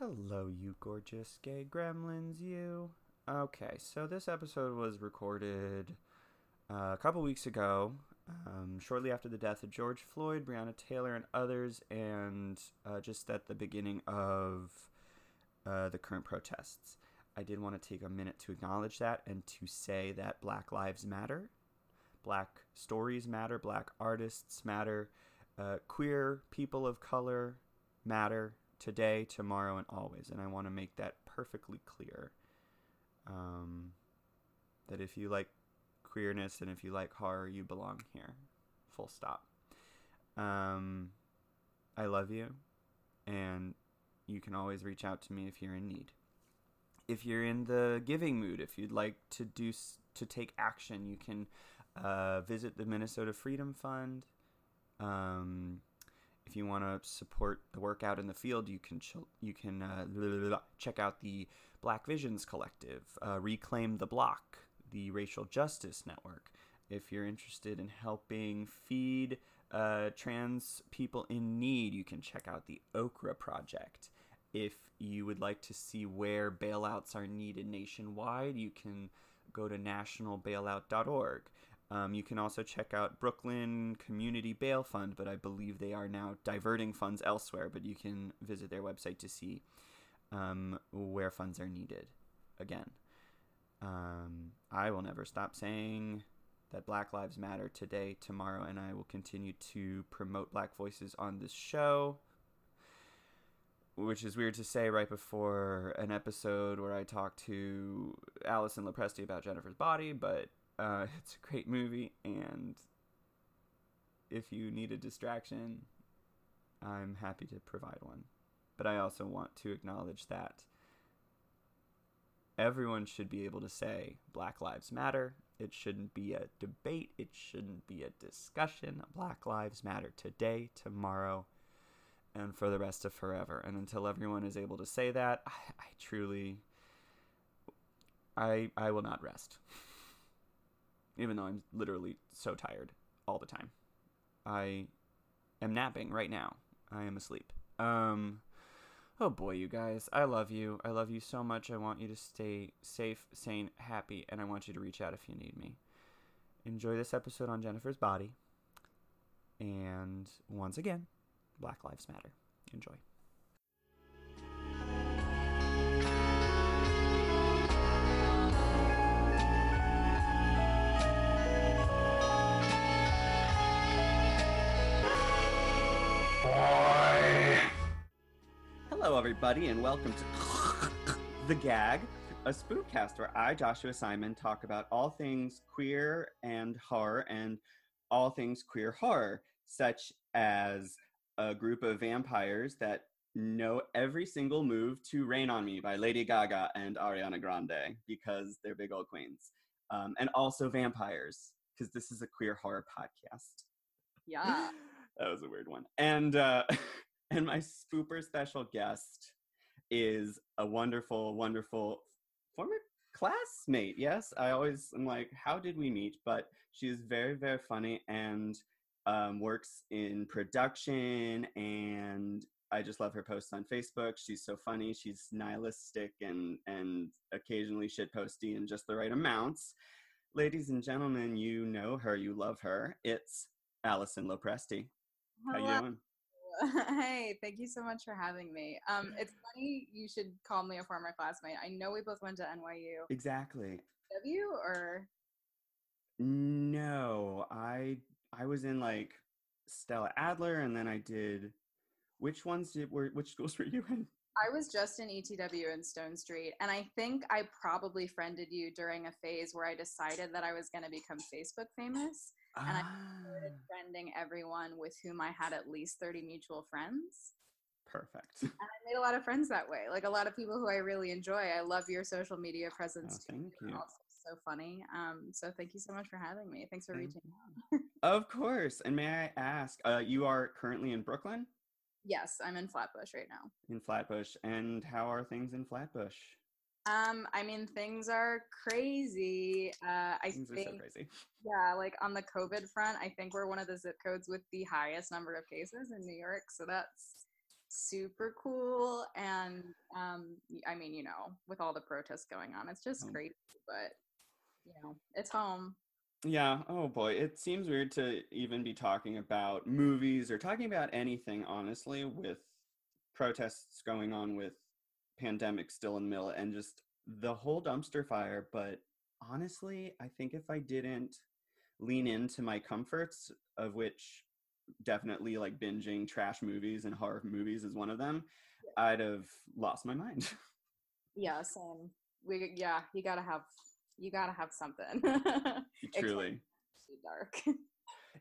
Hello, you gorgeous gay gremlins, you. Okay, so this episode was recorded uh, a couple weeks ago, um, shortly after the death of George Floyd, Breonna Taylor, and others, and uh, just at the beginning of uh, the current protests. I did want to take a minute to acknowledge that and to say that Black Lives Matter, Black stories matter, Black artists matter, uh, queer people of color matter today, tomorrow, and always. And I want to make that perfectly clear. Um, that if you like queerness and if you like horror, you belong here. Full stop. Um, I love you, and you can always reach out to me if you're in need. If you're in the giving mood, if you'd like to do to take action, you can uh, visit the Minnesota Freedom Fund. Um, if you want to support the work out in the field, you can ch- you can uh, check out the Black Visions Collective, uh, Reclaim the Block, the Racial Justice Network. If you're interested in helping feed uh, trans people in need, you can check out the Okra Project. If you would like to see where bailouts are needed nationwide, you can go to nationalbailout.org. Um, you can also check out Brooklyn Community Bail Fund, but I believe they are now diverting funds elsewhere. But you can visit their website to see um, where funds are needed. Again, um, I will never stop saying that Black Lives Matter today, tomorrow, and I will continue to promote Black voices on this show which is weird to say right before an episode where I talk to Alison LoPresti about Jennifer's Body, but uh, it's a great movie, and if you need a distraction, I'm happy to provide one. But I also want to acknowledge that everyone should be able to say Black Lives Matter. It shouldn't be a debate. It shouldn't be a discussion. Black Lives Matter today, tomorrow, and for the rest of forever. And until everyone is able to say that, I, I truly, I I will not rest. Even though I'm literally so tired all the time. I am napping right now. I am asleep. Um, oh boy, you guys, I love you. I love you so much. I want you to stay safe, sane, happy, and I want you to reach out if you need me. Enjoy this episode on Jennifer's body. And once again, Black Lives Matter. Enjoy. Hello, everybody, and welcome to The Gag, a spookcast where I, Joshua Simon, talk about all things queer and horror and all things queer horror, such as a group of vampires that know every single move to Rain on Me by Lady Gaga and Ariana Grande because they're big old queens. Um, and also vampires because this is a queer horror podcast. Yeah. that was a weird one. And uh, and my super special guest is a wonderful, wonderful former classmate. Yes, I always am like, how did we meet? But she is very, very funny and um, works in production and I just love her posts on Facebook. She's so funny. She's nihilistic and and occasionally shitposty in just the right amounts. Ladies and gentlemen, you know her, you love her. It's Alison LoPresti. How you doing? Hey, thank you so much for having me. Um, it's funny you should call me a former classmate. I know we both went to NYU. Exactly. W or No, I I was in like Stella Adler, and then I did. Which ones did were which schools were you in? I was just in ETW in Stonestreet, and I think I probably friended you during a phase where I decided that I was going to become Facebook famous, and I started friending everyone with whom I had at least thirty mutual friends. Perfect. And I made a lot of friends that way, like a lot of people who I really enjoy. I love your social media presence. Oh, thank You're you. Also so funny. Um, so thank you so much for having me. Thanks for reaching out. Of course. And may I ask, uh, you are currently in Brooklyn, Yes, I'm in Flatbush right now. in Flatbush, and how are things in Flatbush? Um, I mean, things are crazy. Uh, I Things are think, so crazy. yeah, like on the COVID front, I think we're one of the zip codes with the highest number of cases in New York. So that's super cool and um i mean you know with all the protests going on it's just Oh. crazy but you know it's home Yeah. Oh boy, it seems weird to even be talking about movies or talking about anything, honestly, with protests going on with pandemic still in the middle and just the whole dumpster fire. But honestly, I think if I didn't lean into my comforts, of which definitely like binging trash movies and horror movies is one of them, I'd have lost my mind. yeah same we yeah you gotta have you gotta have something Truly. dark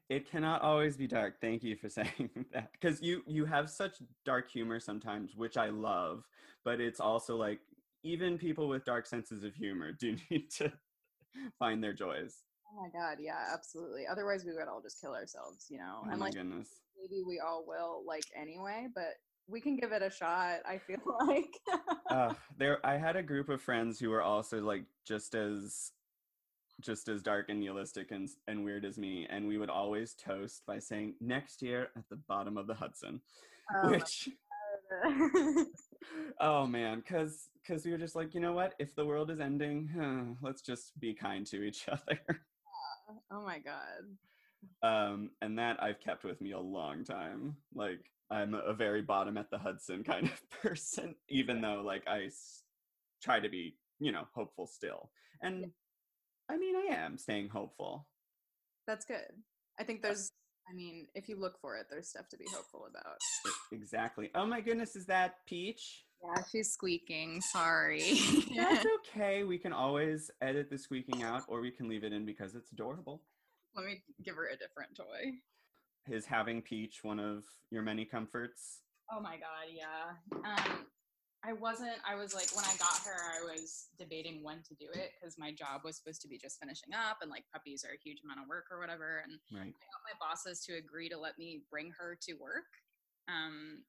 It cannot always be dark. Thank you for saying that. Because you you have such dark humor sometimes, which I love. But it's also like even people with dark senses of humor do need to find their joys. oh my god yeah absolutely otherwise we would all just kill ourselves you know Oh and like goodness. maybe we all will like anyway but we can give it a shot i feel like uh, there, I had a group of friends who were also like just as just as dark and nihilistic and and weird as me, and we would always toast by saying "next year at the bottom of the Hudson," Oh which Oh man, cause cause we were just like, you know what? If the world is ending, huh, let's just be kind to each other. oh my god Um, and that I've kept with me a long time. Like I'm a very bottom at the Hudson kind of person, even though like I s- try to be, you know, hopeful still. And I mean, I am staying hopeful. that's good i think there's i mean if you look for it there's stuff to be hopeful about Exactly. Oh my goodness, is that Peach? yeah she's squeaking sorry That's okay. We can always edit the squeaking out, or we can leave it in because it's adorable. let me give her a different toy is having Peach one of your many comforts? Oh my god, yeah. Um I wasn't I was like when I got her I was debating when to do it cuz my job was supposed to be just finishing up and like puppies are a huge amount of work or whatever and Right. I got my bosses to agree to let me bring her to work. Um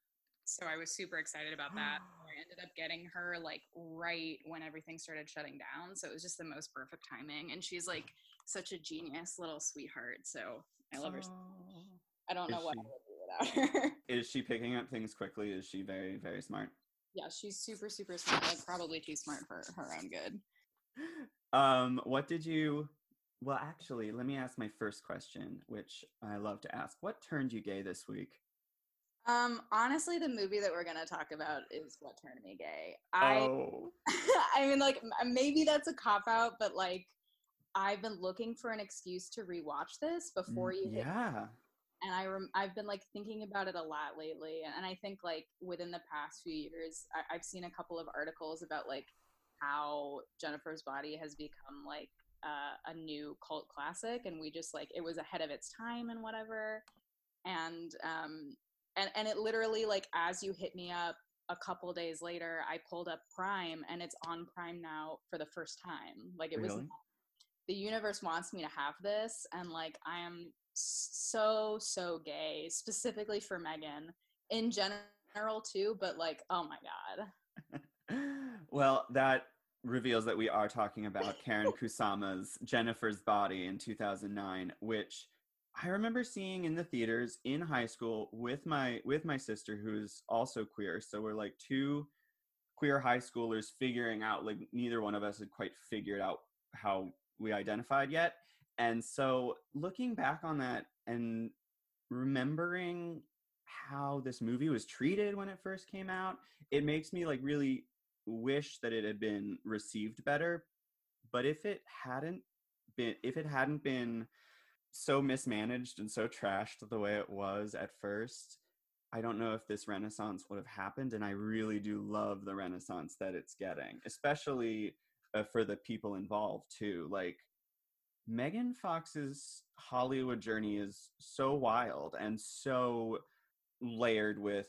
so I was super excited about that. I ended up getting her like right when everything started shutting down. So it was just the most perfect timing. And she's like such a genius little sweetheart. So I love her. Oh. I don't know Is what I she? would do without her. Is she picking up things quickly? Is she very, very smart? Yeah, she's super, super smart. Like probably too smart for her own good. Um, what did you well actually let me ask my first question, which I love to ask. What turned you gay this week? Um, honestly, the movie that we're gonna talk about is what turned me gay. I oh I mean, like maybe that's a cop out, but like I've been looking for an excuse to rewatch this before you hit yeah. And I rem- I've been like thinking about it a lot lately, and, I think like within the past few years, I- I've seen a couple of articles about like how Jennifer's Body has become like uh, a new cult classic, and we just like it was ahead of its time and whatever, and um and and it literally like as you hit me up a couple days later, I pulled up Prime, and it's on Prime now for the first time. Like it was the universe wants me to have this and like i am so so gay specifically for megan in general too but like oh my god well, that reveals that we are talking about Karyn Kusama's Jennifer's Body in 2009, which I remember seeing in the theaters in high school with my with my sister who's also queer. So we're like two queer high schoolers figuring out like neither one of us had quite figured out how we identified yet. And so looking back on that and remembering how this movie was treated when it first came out, it makes me like really wish that it had been received better. But if it hadn't been if it hadn't been so mismanaged and so trashed the way it was at first, I don't know if this renaissance would have happened. And I really do love the renaissance that it's getting, especially uh, for the people involved too. Like Megan Fox's Hollywood journey is so wild and so layered with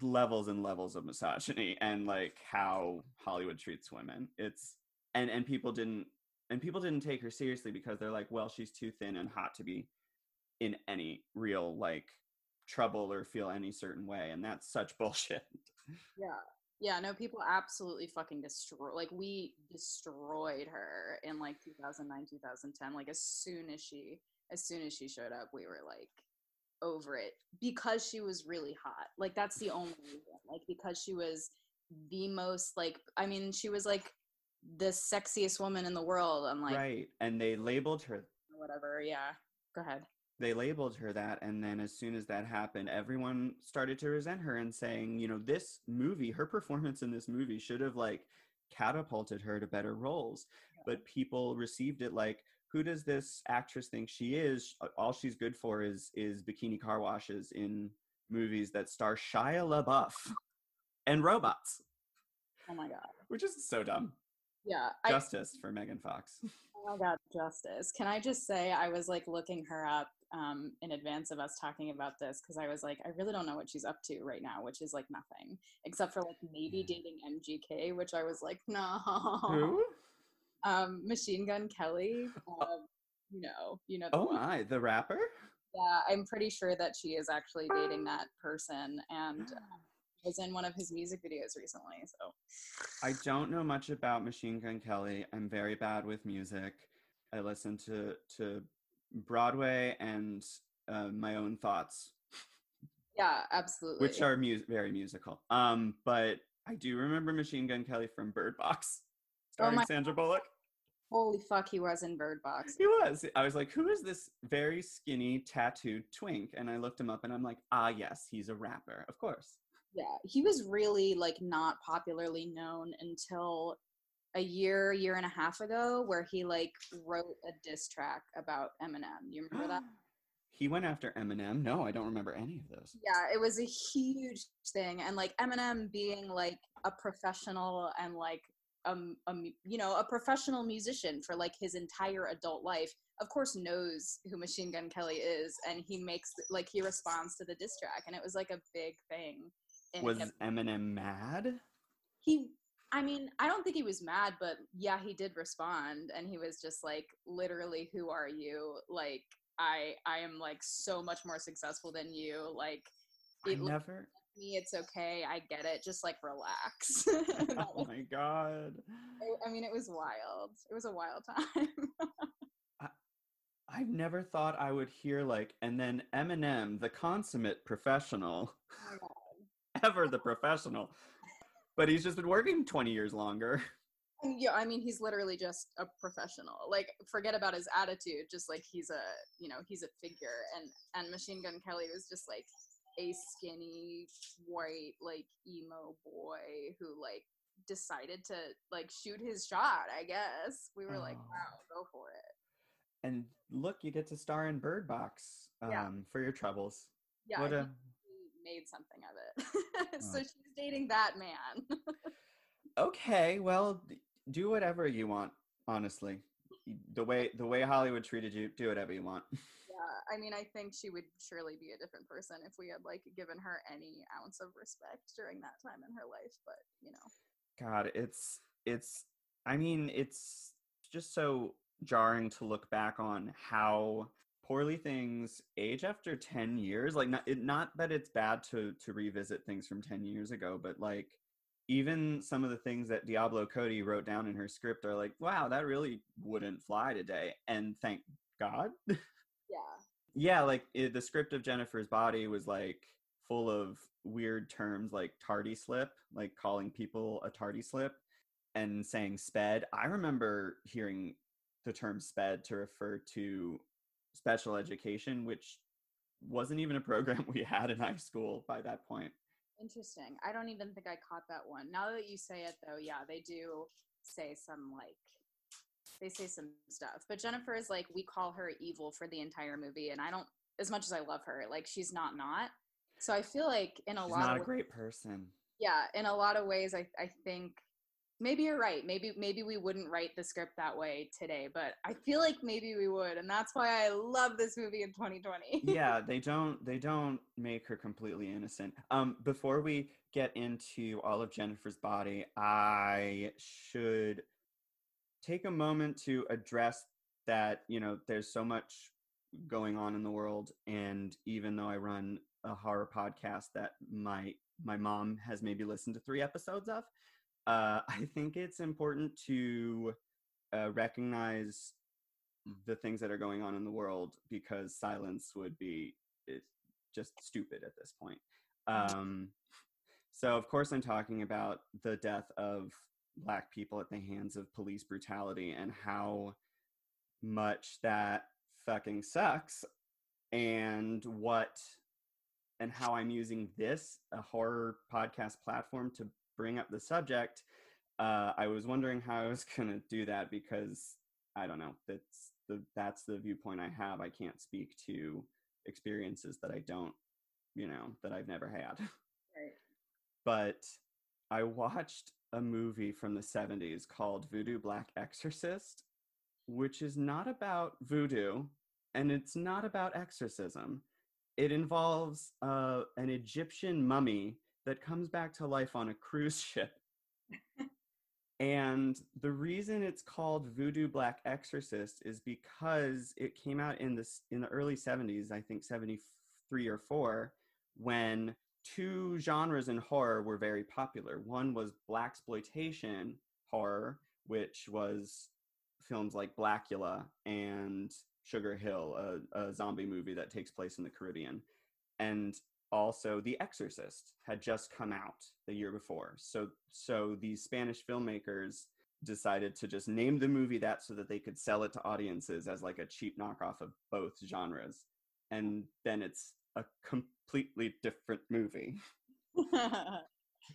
levels and levels of misogyny and like how Hollywood treats women. It's and and people didn't and people didn't take her seriously because they're like, well, she's too thin and hot to be in any real like trouble or feel any certain way, and that's such bullshit. yeah yeah no people absolutely fucking destroy like we destroyed her in like 2009 2010 like as soon as she as soon as she showed up we were like over it because she was really hot. Like that's the only reason. Like because she was the most like I mean she was like the sexiest woman in the world. I'm like right, and they labeled her whatever. Yeah, go ahead. They labeled her that, and then as soon as that happened, everyone started to resent her and saying, you know, this movie, her performance in this movie should have like catapulted her to better roles. Yeah. But people received it like, who does this actress think she is? All she's good for is is bikini car washes in movies that star Shia LaBeouf and robots. Oh my god. Which is so dumb. Yeah. Justice I, for Megan Fox. Oh my god, justice. Can I just say I was like looking her up um, in advance of us talking about this because I was like, I really don't know what she's up to right now, which is like nothing except for like maybe dating MGK, which I was like, no. Who? Um, Machine Gun Kelly. Um, you know, you know. oh one. my, the rapper. Yeah, I'm pretty sure that she is actually dating that person, and uh, was in one of his music videos recently. So I don't know much about Machine Gun Kelly. I'm very bad with music. I listen to to Broadway and uh, my own thoughts. Yeah, absolutely. Which are mu- very musical. Um, but I do remember Machine Gun Kelly from Bird Box, oh starring oh Sandra Bullock. Holy fuck, he was in Bird Box. He was. I was like, who is this very skinny, tattooed twink? And I looked him up and I'm like, ah, yes, he's a rapper. Of course yeah he was really like not popularly known until a year year and a half ago where he like wrote a diss track about eminem. You remember that? He went after eminem? No i don't remember any of those. Yeah it was a huge thing. And like eminem being like a professional and like um, um you know a professional musician for like his entire adult life of course knows who machine gun kelly is and he makes like he responds to the diss track. And it was like a big thing was him. Eminem mad? He I mean, I don't think he was mad, but yeah, he did respond and he was just like literally who are you? Like I I am like so much more successful than you. Like it never me it's okay. I get it. Just like relax. oh my god. I, I mean, it was wild. It was a wild time. I, I've never thought I would hear like, and then Eminem, the consummate professional. Oh ever the professional. But he's just been working 20 years longer. Yeah, I mean, he's literally just a professional. Like, forget about his attitude. Just like he's a, you know, he's a figure. And and Machine Gun Kelly was just like a skinny white like emo boy who like decided to like shoot his shot. I guess we were oh. like, wow, go for it. And look, you get to star in Bird Box um, yeah. for your troubles. Yeah, what a made something of it. so oh. she's dating that man. okay, well, do whatever you want, honestly. The way the way Hollywood treated you, do whatever you want. Yeah, I mean, I think she would surely be a different person if we had like given her any ounce of respect during that time in her life, but you know. God, it's it's I mean, it's just so jarring to look back on how poorly things age after 10 years like not, it, not that it's bad to to revisit things from 10 years ago but like even some of the things that diablo cody wrote down in her script are like wow that really wouldn't fly today and thank god. Yeah. Yeah like it, the script of jennifer's body was like full of weird terms like tardy slip like calling people a tardy slip and saying sped. I remember hearing the term sped to refer to special education, which wasn't even a program we had in high school by that point. Interesting. I don't even think I caught that one. Now that you say it, though, yeah, they do say some like they say some stuff. But Jennifer is like we call her evil for the entire movie, and I don't. As much as I love her, like she's not not. So I feel like in a she's lot not of a great person. Yeah, in a lot of ways, I I think maybe you're right maybe maybe we wouldn't write the script that way today but i feel like maybe we would and that's why i love this movie in 2020 yeah they don't they don't make her completely innocent. Um before we get into all of jennifer's body i should take a moment to address that you know there's so much going on in the world and even though i run a horror podcast that my my mom has maybe listened to three episodes of uh, I think it's important to uh, recognize the things that are going on in the world because silence would be just stupid at this point. Um, so of course I'm talking about the death of black people at the hands of police brutality and how much that fucking sucks and what and how I'm using this a horror podcast platform to bring up the subject. Uh, I was wondering how I was gonna do that because I don't know. That's the that's the viewpoint I have. I can't speak to experiences that I don't, you know, that I've never had. Right. But I watched a movie from the 70s called Voodoo Black Exorcist, which is not about voodoo and it's not about exorcism. It involves uh, an Egyptian mummy that comes back to life on a cruise ship. and the reason it's called Voodoo Black Exorcist is because it came out in this in the early 70s, I think 73 or 4, when two genres in horror were very popular. One was black exploitation horror, which was films like Blackula and Sugar Hill, a, a, zombie movie that takes place in the Caribbean, and also The Exorcist had just come out the year before. So, so these Spanish filmmakers decided to just name the movie that so that they could sell it to audiences as like a cheap knockoff of both genres, and then it's a completely different movie.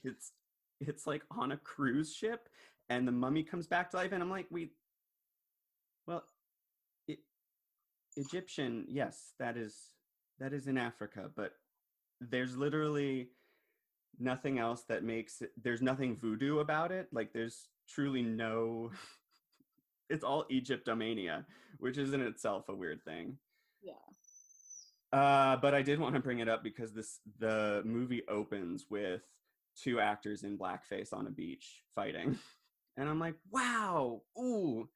it's it's like on a cruise ship and the mummy comes back to life and I'm like, "Wait. Well, it, Egyptian, yes, that is that is in Africa, but there's literally nothing else that makes it there's nothing voodoo about it. Like there's truly no it's all Egyptomania, which is in itself a weird thing. Yeah. Uh, but I did want to bring it up because this the movie opens with two actors in blackface on a beach fighting, and I'm like, wow, ooh,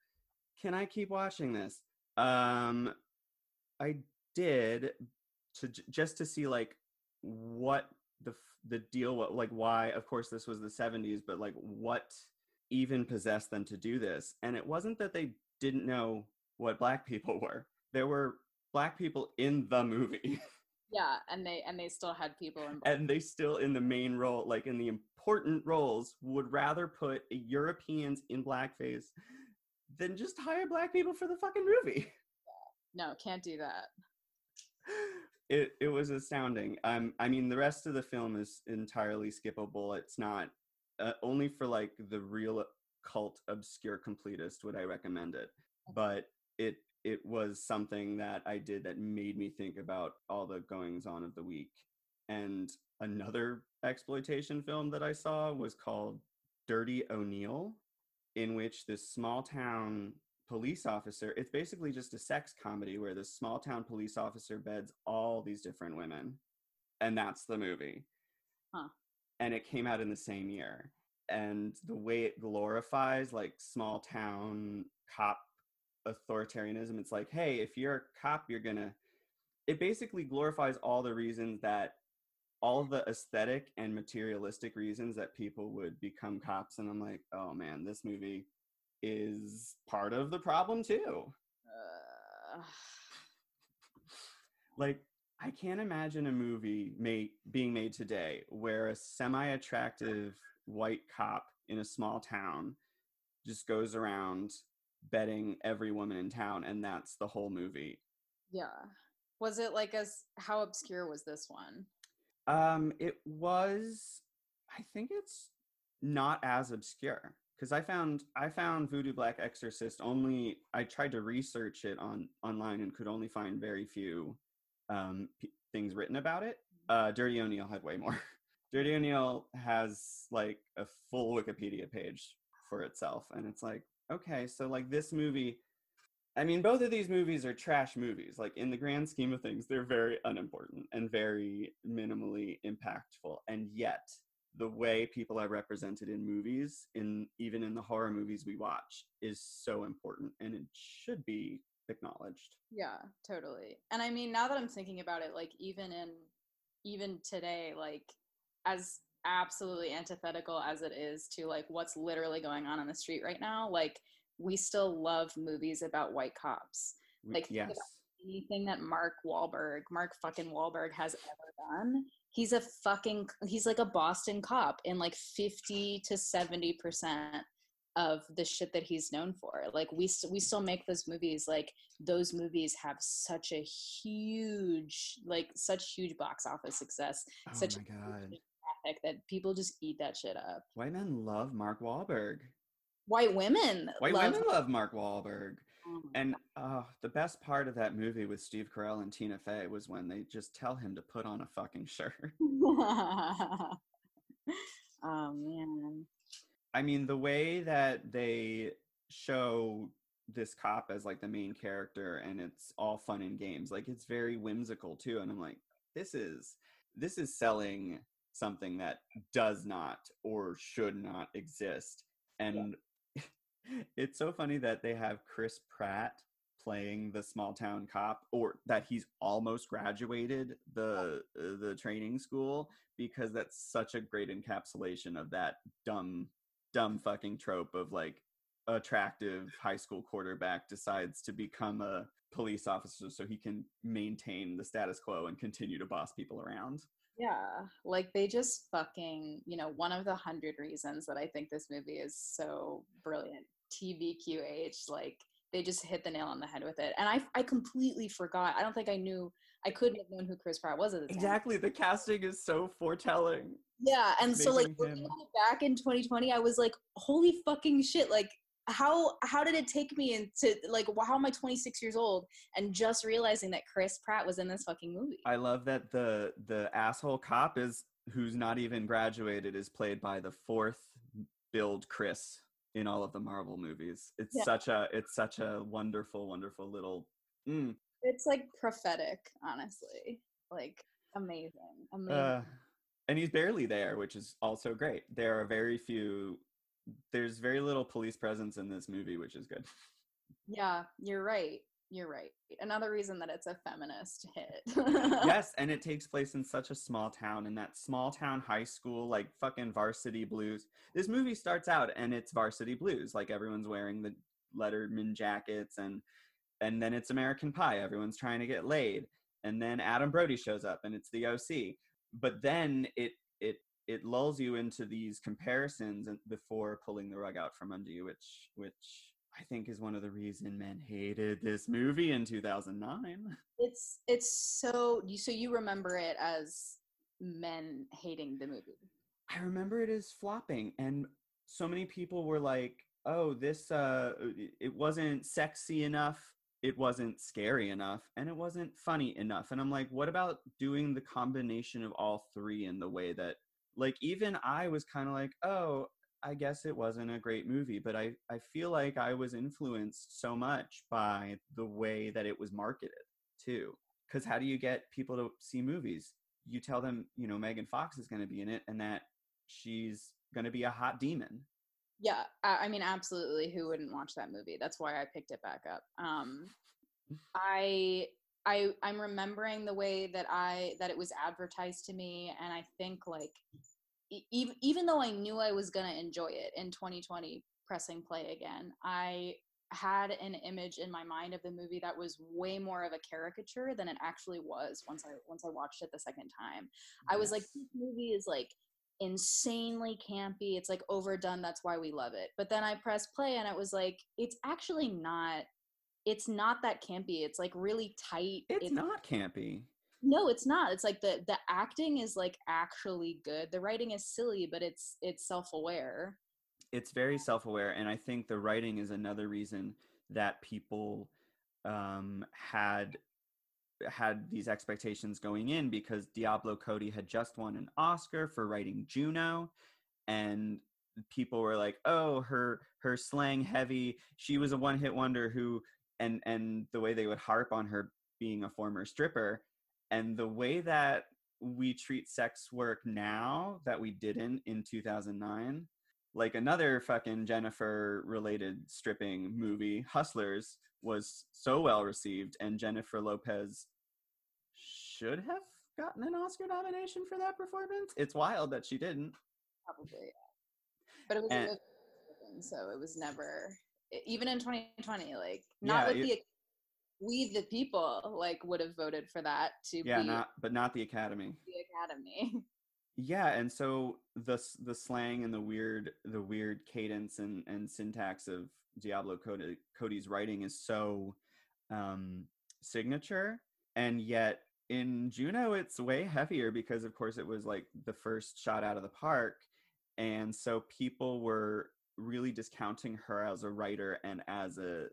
can I keep watching this? Um, I did to just to see like what the the deal what like why of course this was the 70s but like what even possessed them to do this and it wasn't that they didn't know what black people were there were black people in the movie. Yeah, and they and they still had people in and they still in the main role, like in the important roles, would rather put Europeans in blackface than just hire black people for the fucking movie. No, can't do that. It it was astounding. Um, I mean, the rest of the film is entirely skippable. It's not uh, only for like the real cult obscure completist would I recommend it, but it it was something that I did that made me think about all the goings on of the week. And another exploitation film that I saw was called Dirty O'Neil, in which this small town police officer, it's basically just a sex comedy where this small town police officer beds all these different women. And that's the movie. Huh. And it came out in the same year. And the way it glorifies like small town cop authoritarianism. It's like, hey, if you're a cop, you're gonna. It basically glorifies all the reasons that all the aesthetic and materialistic reasons that people would become cops. And I'm like, oh man, this movie is part of the problem too. Uh... like, I can't imagine a movie made being made today where a semi-attractive white cop in a small town just goes around betting every woman in town and that's the whole movie. Yeah. Was it like as how obscure was this one? Um it was i think it's not as obscure because i found i found voodoo black exorcist only i tried to research it on online and could only find very few um p- things written about it mm-hmm. uh dirty o'neil had way more dirty o'neil has like a full wikipedia page for itself and it's like okay, so like this movie, I mean, both of these movies are trash movies. Like in the grand scheme of things, they're very unimportant and very minimally impactful. And yet, the way people are represented in movies, in even in the horror movies we watch, is so important and it should be acknowledged. Yeah, totally. And I mean, now that I'm thinking about it, like even in even today, like as absolutely antithetical as it is to like what's literally going on on the street right now like we still love movies about white cops like yes anything that Mark Wahlberg, Mark fucking Wahlberg has ever done, he's a fucking he's like a Boston cop in like 50 to 70% of the shit that he's known for. Like we we still make those movies like those movies have such a huge like such huge box office success. Oh such my god. traffic that people just eat that shit up. White men love Mark Wahlberg. White women White love women love Mark Wahlberg. Oh And uh, the best part of that movie with Steve Carell and Tina Fey was when they just tell him to put on a fucking shirt. oh man. I mean, the way that they show this cop as like the main character and it's all fun and games, like it's very whimsical too. And I'm like, this is this is selling something that does not or should not exist. And it's so funny that they have Chris Pratt playing the small town cop or that he's almost graduated the uh, the training school because that's such a great encapsulation of that dumb dumb fucking trope of like attractive high school quarterback decides to become a police officer so he can maintain the status quo and continue to boss people around. Yeah, like they just fucking, you know, one of the hundred reasons that I think this movie is so brilliant. TBQH, like they just hit the nail on the head with it. And I I completely forgot. I don't think I knew I couldn't have known who Chris Pratt was at the time. Exactly, the casting is so foretelling. Yeah, and so like looking him- at it back in 2020, I was like, holy fucking shit! Like, how how did it take me into like how am I 26 years old and just realizing that Chris Pratt was in this fucking movie? I love that the the asshole cop is who's not even graduated is played by the fourth billed Chris in all of the Marvel movies. It's Yeah. such a it's such a wonderful wonderful little mm, It's like prophetic, honestly. Like amazing, amazing. uh, and he's barely there, which is also great. There are very few there's very little police presence in this movie, which is good. yeah, you're right. You're right. Another reason that it's a feminist hit. yes, and it takes place in such a small town, in that small town high school, like fucking varsity blues. This movie starts out and it's varsity blues, like everyone's wearing the Letterman jackets, and and then it's American Pie. Everyone's trying to get laid, and then Adam Brody shows up, and it's the OC. But then it it it lulls you into these comparisons and- before pulling the rug out from under you, which which I think is one of the reason men hated this movie in 2009. it's it's so you so you remember it as men hating the movie. I remember it as flopping, and so many people were like, "Oh, this uh, it- it wasn't sexy enough, it wasn't scary enough, and it wasn't funny enough." And I'm like, "What about doing the combination of all three in the way that, like, even I was kind of like, oh." I guess it wasn't a great movie, but I, I feel like I was influenced so much by the way that it was marketed too. Because how do you get people to see movies? You tell them, you know, Megan Fox is going to be in it and that she's going to be a hot demon. Yeah, I, mean, absolutely. Who wouldn't watch that movie? That's why I picked it back up. Um, I, I, I'm remembering the way that I that it was advertised to me, and I think like, even even though I knew I was gonna enjoy it in 2020, pressing play again, I had an image in my mind of the movie that was way more of a caricature than it actually was once I once I watched it the second time. I was like, this movie is like insanely campy. It's like overdone. That's why we love it. But then I pressed play and it was like, it's actually not. It's not that campy. It's like really tight. it's not campy. No, it's not. It's like the the acting is like actually good. The writing is silly, but it's it's self aware. It's very self aware. And I think the writing is another reason that people um, had had these expectations going in because Diablo Cody had just won an Oscar for writing Juno and people were like oh her her slang heavy she was a one hit wonder who and and the way they would harp on her being a former stripper and the way that we treat sex work now that we didn't in 2009 like another fucking Jennifer related stripping movie, Hustlers, was so well received, and Jennifer Lopez should have gotten an Oscar nomination for that performance. It's wild that she didn't. Probably, yeah. but it was a movie, so it was never even in 2020. Like not Yeah, with you- the we the people like would have voted for that to yeah be not but not the academy. the academy. Yeah and so the the slang and the weird the weird cadence and and syntax of diablo Cody, cody's writing is so um signature and yet in juno it's way heavier because of course it was like the first shot out of the park and so people were really discounting her as a writer and as a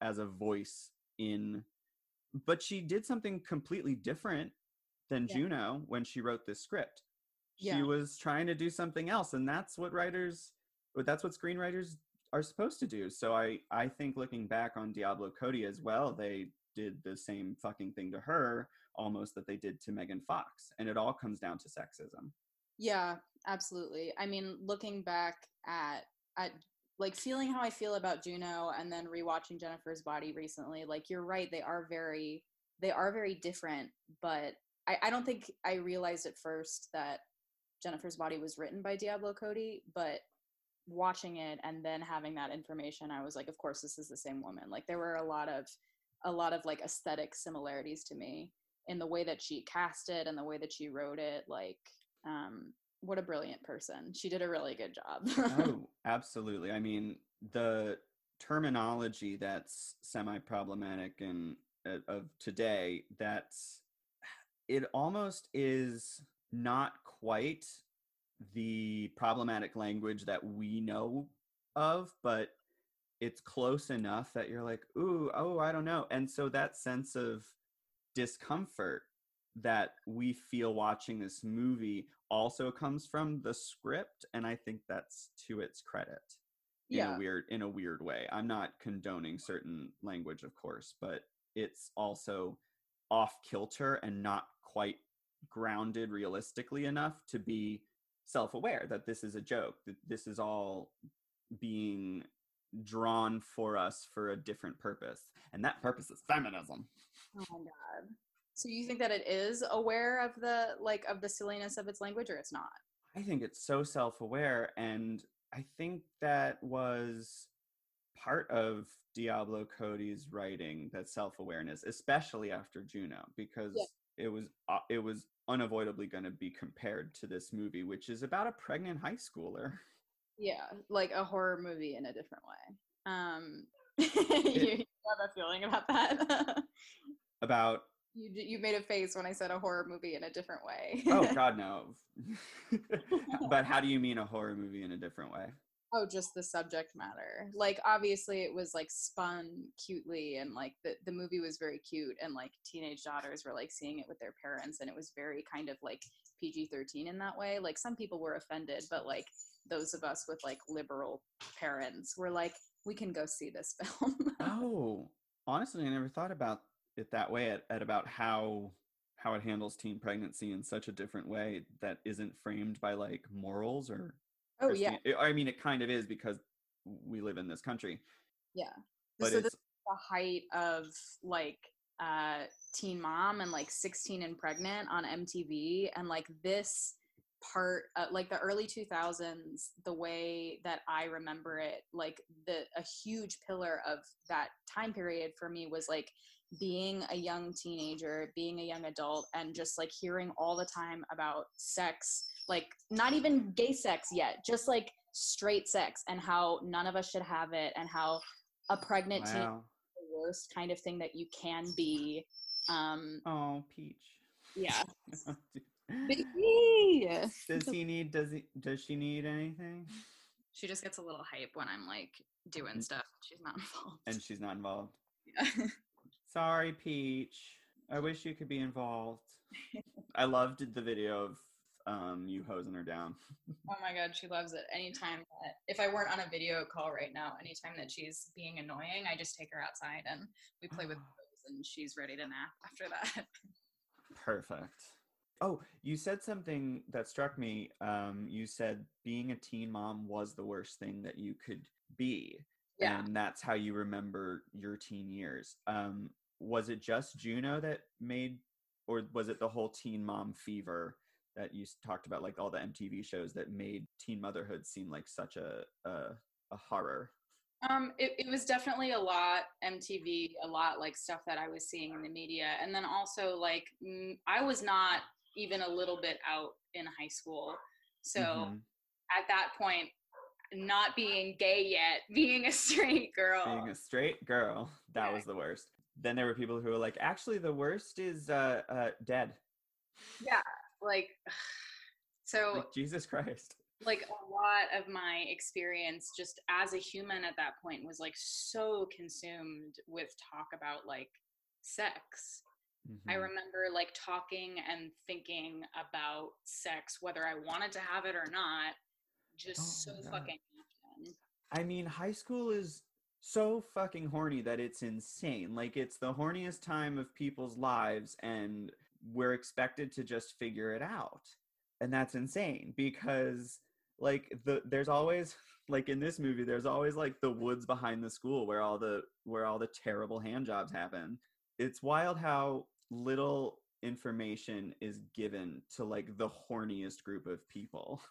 as a voice in but she did something completely different than Yeah. Juno when she wrote this script. She Yeah. was trying to do something else and that's what writers that's what screenwriters are supposed to do. So I I think looking back on Diablo Cody as well, they did the same fucking thing to her almost that they did to Megan Fox and it all comes down to sexism. Yeah, absolutely. I mean, looking back at at like feeling how I feel about Juno and then rewatching Jennifer's Body recently, like you're right, they are very they are very different, but I, I don't think I realized at first that Jennifer's Body was written by Diablo Cody, but watching it and then having that information, I was like, of course this is the same woman. Like there were a lot of a lot of like aesthetic similarities to me in the way that she cast it and the way that she wrote it. Like um what a brilliant person she did a really good job oh, absolutely. I mean, the terminology that's semi-problematic and uh, of today that's it almost is not quite the problematic language that we know of, but it's close enough that you're like, ooh, oh, I don't know. And so that sense of discomfort that we feel watching this movie also comes from the script and i think that's to its credit in yeah. a weird in a weird way. I'm not condoning certain language of course but it's also off kilter and not quite grounded realistically enough to be self-aware that this is a joke that this is all being drawn for us for a different purpose and that purpose is feminism. Oh my god so you think that it is aware of the like of the silliness of its language or it's not I think it's so self aware. And I think that was part of Diablo Cody's writing, that self awareness, especially after Juno, because it was uh, it was unavoidably going to be compared to this movie, which is about a pregnant high schooler. yeah like a horror movie in a different way um you, you have a feeling about that About you you made a face when i said a horror movie in a different way. Oh god no, but how do you mean a horror movie in a different way? oh just the subject matter. Like obviously it was like spun cutely and like the, the movie was very cute and like teenage daughters were like seeing it with their parents and it was very kind of like pg-13 in that way. Like some people were offended but like those of us with like liberal parents were like we can go see this film. Oh, honestly, I never thought about it that way. At, at about how how it handles teen pregnancy in such a different way that isn't framed by like morals or. oh yeah Christian- I mean, it kind of is because we live in this country, yeah but so it's this is the height of like uh teen mom and like 16 and pregnant on mtv and like this part uh, like the early 2000s the way that i remember it like the a huge pillar of that time period for me was like being a young teenager being a young adult and just like hearing all the time about sex like not even gay sex yet just like straight sex and how none of us should have it and how a pregnant teen wow. the worst kind of thing that you can be. Um, Oh, Peach. yeah. does Baby! he need? Does he? Does she need anything? She just gets a little hype when I'm like doing stuff. She's not involved. And she's not involved. yeah. Sorry, Peach. I wish you could be involved. I loved the video of um you hosing her down. oh my god, she loves it. Anytime that if I weren't on a video call right now, anytime that she's being annoying, I just take her outside and we play with and she's ready to nap after that. Perfect. Oh, you said something that struck me. Um, you said being a teen mom was the worst thing that you could be. Yeah. And that's how you remember your teen years. Um, was it just Juno that made, or was it the whole teen mom fever that you talked about, like all the MTV shows that made teen motherhood seem like such a a, a horror? Um, it, it was definitely a lot MTV, a lot like stuff that I was seeing in the media, and then also like I was not even a little bit out in high school, so Mhm. at that point, not being gay yet, being a straight girl. Being a straight girl, that was the worst. Then there were people who were like, actually, the worst is uh, uh, dead. yeah, like so Like, Jesus Christ. like a lot of my experience just as a human at that point was like so consumed with talk about like sex I Mhm. remember like talking and thinking about sex, whether I wanted to have it or not, just Oh so God. fucking often. I mean, high school is so fucking horny that it's insane. Like, it's the horniest time of people's lives, and we're expected to just figure it out. And that's insane because, like, the there's always like in this movie, there's always like the woods behind the school where all the where all the terrible hand jobs happen. It's wild how little information is given to like the horniest group of people.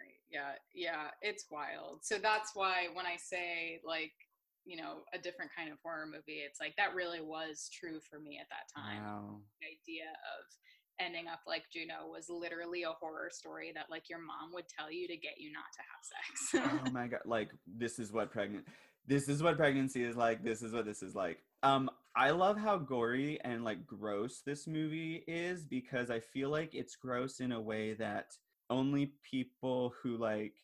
Right. Yeah. Yeah. It's wild. So that's why when I say like, you know, a different kind of horror movie, it's like that really was true for me at that time. Wow. The idea of ending up like Juno was literally a horror story that like your mom would tell you to get you not to have sex. oh my god like this is what pregnant this is what pregnancy is like this is what this is like um i love how gory and like gross this movie is because i feel like it's gross in a way that only people who like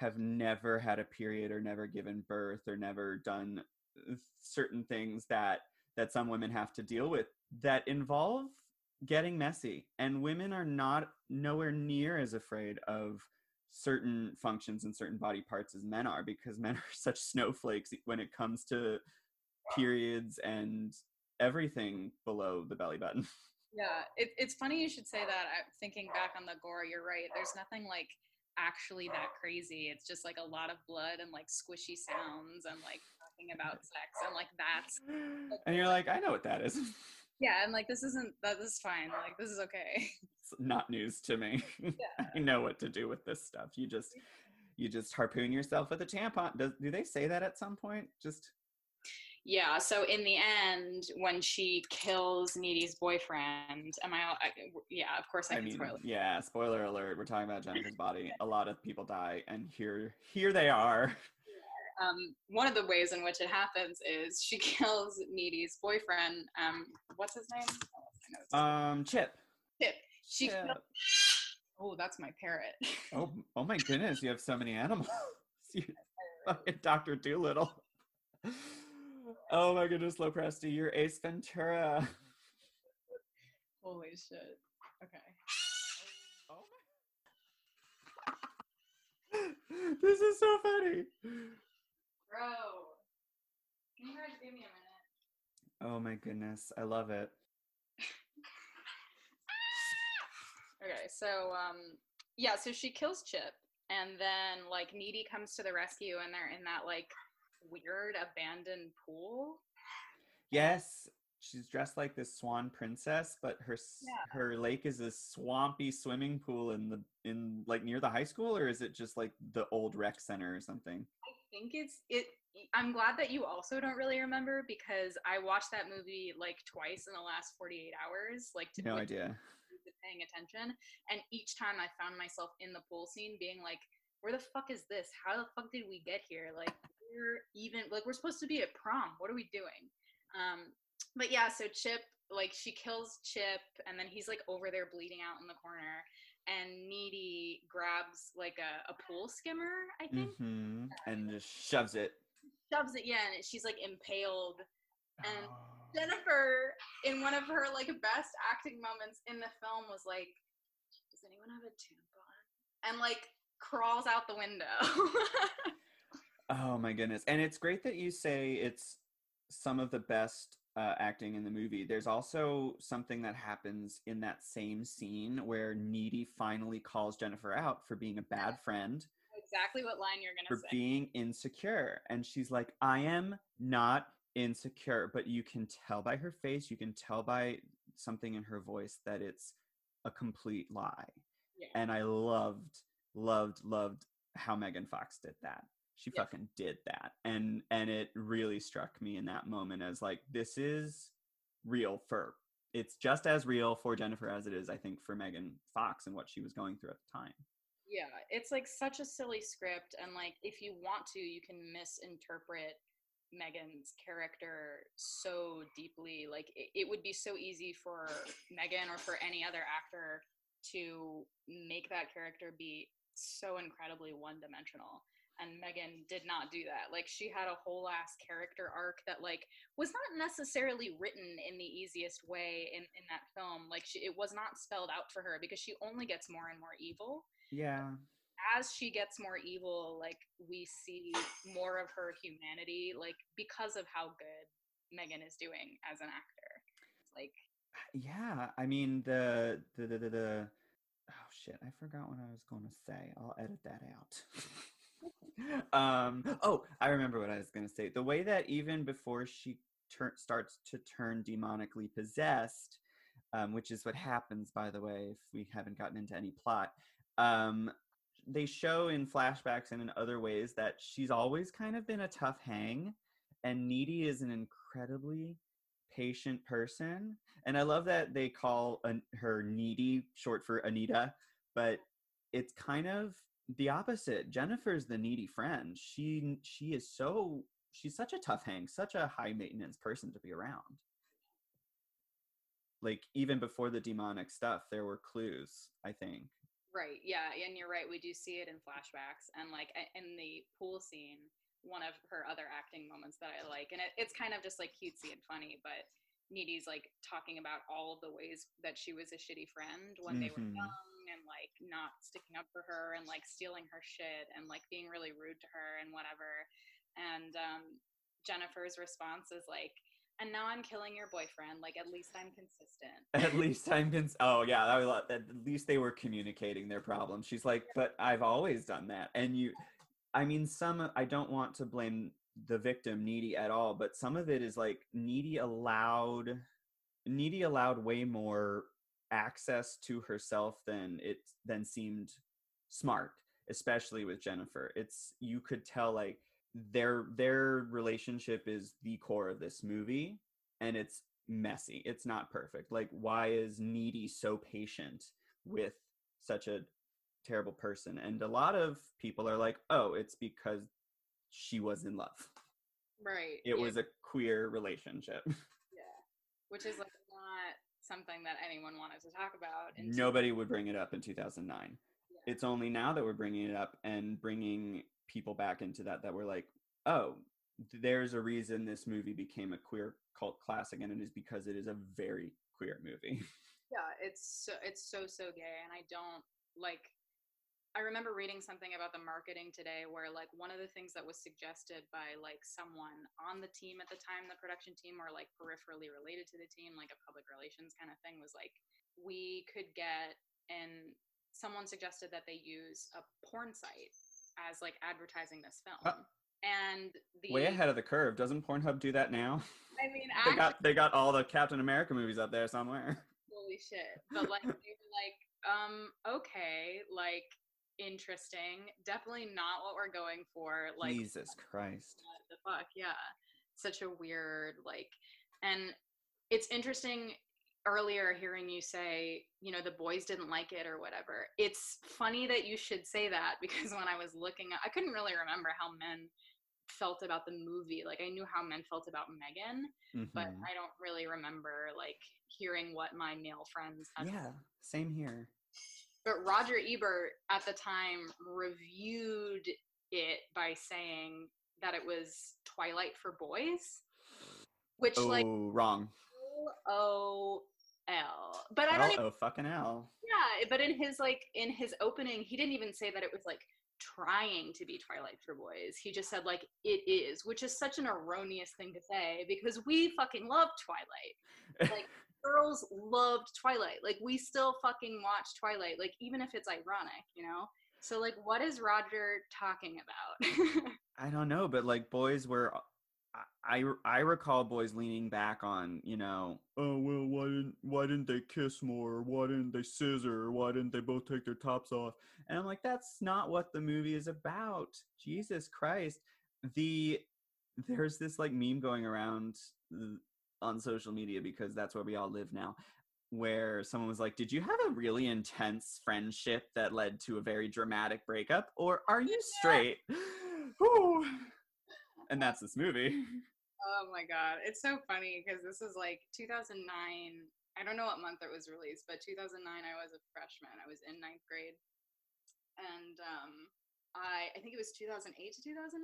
have never had a period or never given birth or never done uh, certain things that that some women have to deal with that involve getting messy and women are not nowhere near as afraid of certain functions and certain body parts as men are because men are such snowflakes when it comes to periods and everything below the belly button. Yeah, it, it's funny you should say that. I, thinking back on the gore, you're right. There's nothing like actually that crazy. It's just like a lot of blood and like squishy sounds and like talking about sex and like that's and you're like, I know what that is. yeah, and like this isn't that this is fine. Like this is okay. It's not news to me. I know what to do with this stuff. You just you just harpoon yourself with a tampon. Does do they say that at some point? Just Yeah. So in the end, when she kills Needy's boyfriend, am I? I yeah, of course I, I can mean, spoil it. yeah, spoiler alert, we're talking about Jennifer's body. A lot of people die and here here they are. Um, one of the ways in which it happens is she kills Needy's boyfriend. Um, what's his name? Oh, I know his name. Um Chip. Tip. She. Chip. Kill- oh, that's my parrot. Oh, oh my goodness, you have so many animals. Dr. Dolittle. Oh my goodness, Lopresti, you're Ace Ventura. Holy shit. Okay. Oh my. This is so funny. Bro. Can you guys give me a minute? Oh my goodness, I love it. Okay, so um yeah, so she kills Chip and then like Needy comes to the rescue and they're in that like weird abandoned pool. Yes, she's dressed like this swan princess, but her Yeah. her lake is a swampy swimming pool in the in like near the high school, or is it just like the old rec center or something? I think it's it I'm glad that you also don't really remember because I watched that movie like twice in the last 48 hours like to No be idea. paying attention and each time I found myself in the pool scene being like where the fuck is this? How the fuck did we get here? Like we're even like we're supposed to be at prom. What are we doing? Um but yeah, so Chip like she kills Chip and then he's like over there bleeding out in the corner and Needy grabs like a, a pool skimmer, I think. hmm And just shoves it. Shoves it, yeah, and she's like impaled And Oh. Jennifer, in one of her like best acting moments in the film, was like, "Does anyone have a tampon?" And like crawls out the window. Oh my goodness. And it's great that you say it's some of the best uh, acting in the movie. There's also something that happens in that same scene where Needy finally calls Jennifer out for being a bad friend, exactly what line you're gonna say. For being insecure. And she's like, I am not insecure. But you can tell by her face, you can tell by something in her voice that it's a complete lie. Yeah. And I loved, loved, loved how Megan Fox did that. She Yeah. fucking did that and and it really struck me in that moment as like this is real for it's just as real for jennifer as it is i think for megan fox and what she was going through at the time Yeah, it's like such a silly script, and like if you want to, you can misinterpret Megan's character so deeply. Like it, it would be so easy for Megan or for any other actor to make that character be so incredibly one dimensional. And Megan did not do that. Like she had a whole ass character arc that like was not necessarily written in the easiest way in, in that film. Like she, it was not spelled out for her because she only gets more and more evil yeah as she gets more evil, like we see more of her humanity, like because of how good Megan is doing as an actor. It's like yeah i mean the the the, the, the oh shit i forgot what i was going to say i'll edit that out um oh i remember what i was going to say. The way that even before she tur- starts to turn demonically possessed um, which is what happens by the way if we haven't gotten into any plot um they show in flashbacks and in other ways that she's always kind of been a tough hang and needy is an incredibly patient person and i love that they call an, her needy short for anita but it's kind of the opposite jennifer's the needy friend she she is so she's such a tough hang such a high maintenance person to be around like even before the demonic stuff there were clues i think right, yeah, and you're right. We do see it in flashbacks, and like in the pool scene, one of her other acting moments that I like, and it, it's kind of just like cutesy and funny, but. Needy's like talking about all of the ways that she was a shitty friend when they were Mhm. young and like not sticking up for her and like stealing her shit and like being really rude to her and whatever. And um, Jennifer's response is like, and now I'm killing your boyfriend. Like, at least I'm consistent. at least i'm cons- oh yeah that was, at least they were communicating their problem she's like but i've always done that and you i mean some i don't want to blame the victim needy at all but some of it is like needy allowed needy allowed way more access to herself than it then seemed smart especially with jennifer. It's you could tell like their their relationship is the core of this movie and it's messy. It's not perfect. Like why is needy so patient with such a terrible person? And a lot of people are like oh it's because she was in love. Right. it yeah, was a queer relationship. Yeah. Which is like something that anyone wanted to talk about. nobody would bring it up in 2009 Yeah. it's only now that we're bringing it up and bringing people back into that that we're like oh there's a reason this movie became a queer cult classic and it is because it is a very queer movie yeah it's so it's so so gay and i don't like i remember reading something about the marketing today where like one of the things that was suggested by like someone on the team at the time the production team or like peripherally related to the team like a public relations kind of thing was like we could get and someone suggested that they use a porn site as like advertising this film. And the way ahead of the curve. Doesn't pornhub do that now? I mean they actually, got they got all the captain america movies up there somewhere. Holy shit. But like they were like um okay like interesting. Definitely not what we're going for like jesus christ. What the fuck? Yeah. Such a weird like and it's interesting earlier hearing you say you know the boys didn't like it or whatever. It's funny that you should say that because when i was looking i couldn't really remember how men felt about the movie. Like i knew how men felt about megan but Mhm. I don't really remember like hearing what my male friends yeah same here But Roger Ebert at the time reviewed it by saying that it was Twilight for boys, which oh like wrong O L. But I don't oh, even oh fucking L. yeah. But in his like in his opening, he didn't even say that it was like trying to be Twilight for boys. He just said like it is, which is such an erroneous thing to say because we fucking love Twilight. Like girls loved Twilight. Like we still fucking watch Twilight, like even if it's ironic, you know? So like what is Roger talking about? I don't know, but like boys were I, I recall boys leaning back on you know oh well why didn't why didn't they kiss more why didn't they scissor why didn't they both take their tops off and i'm like that's not what the movie is about jesus christ the there's this like meme going around on social media because that's where we all live now where someone was like did you have a really intense friendship that led to a very dramatic breakup or are you straight and that's this movie. Oh my god, it's so funny because this is like 2009. I don't know what month it was released, but 2009 I was a freshman. I was in ninth grade, and um, I I think it was 2008 to 2009,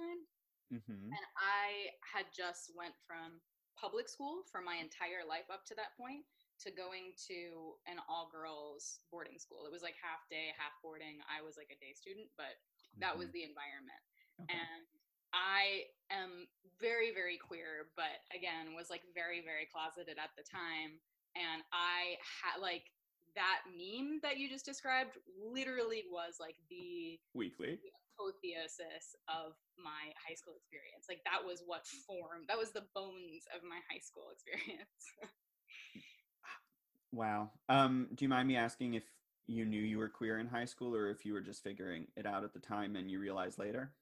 mm-hmm. and I had just went from public school for my entire life up to that point to going to an all girls boarding school. It was like half day, half boarding. I was like a day student, but that mm-hmm. was the environment. Okay. And I am very, very queer, but again, was like very, very closeted at the time. And I had like that meme that you just described literally was like the weekly apotheosis of my high school experience. Like that was what formed, that was the bones of my high school experience. wow. Um, do you mind me asking if you knew you were queer in high school or if you were just figuring it out at the time and you realized later?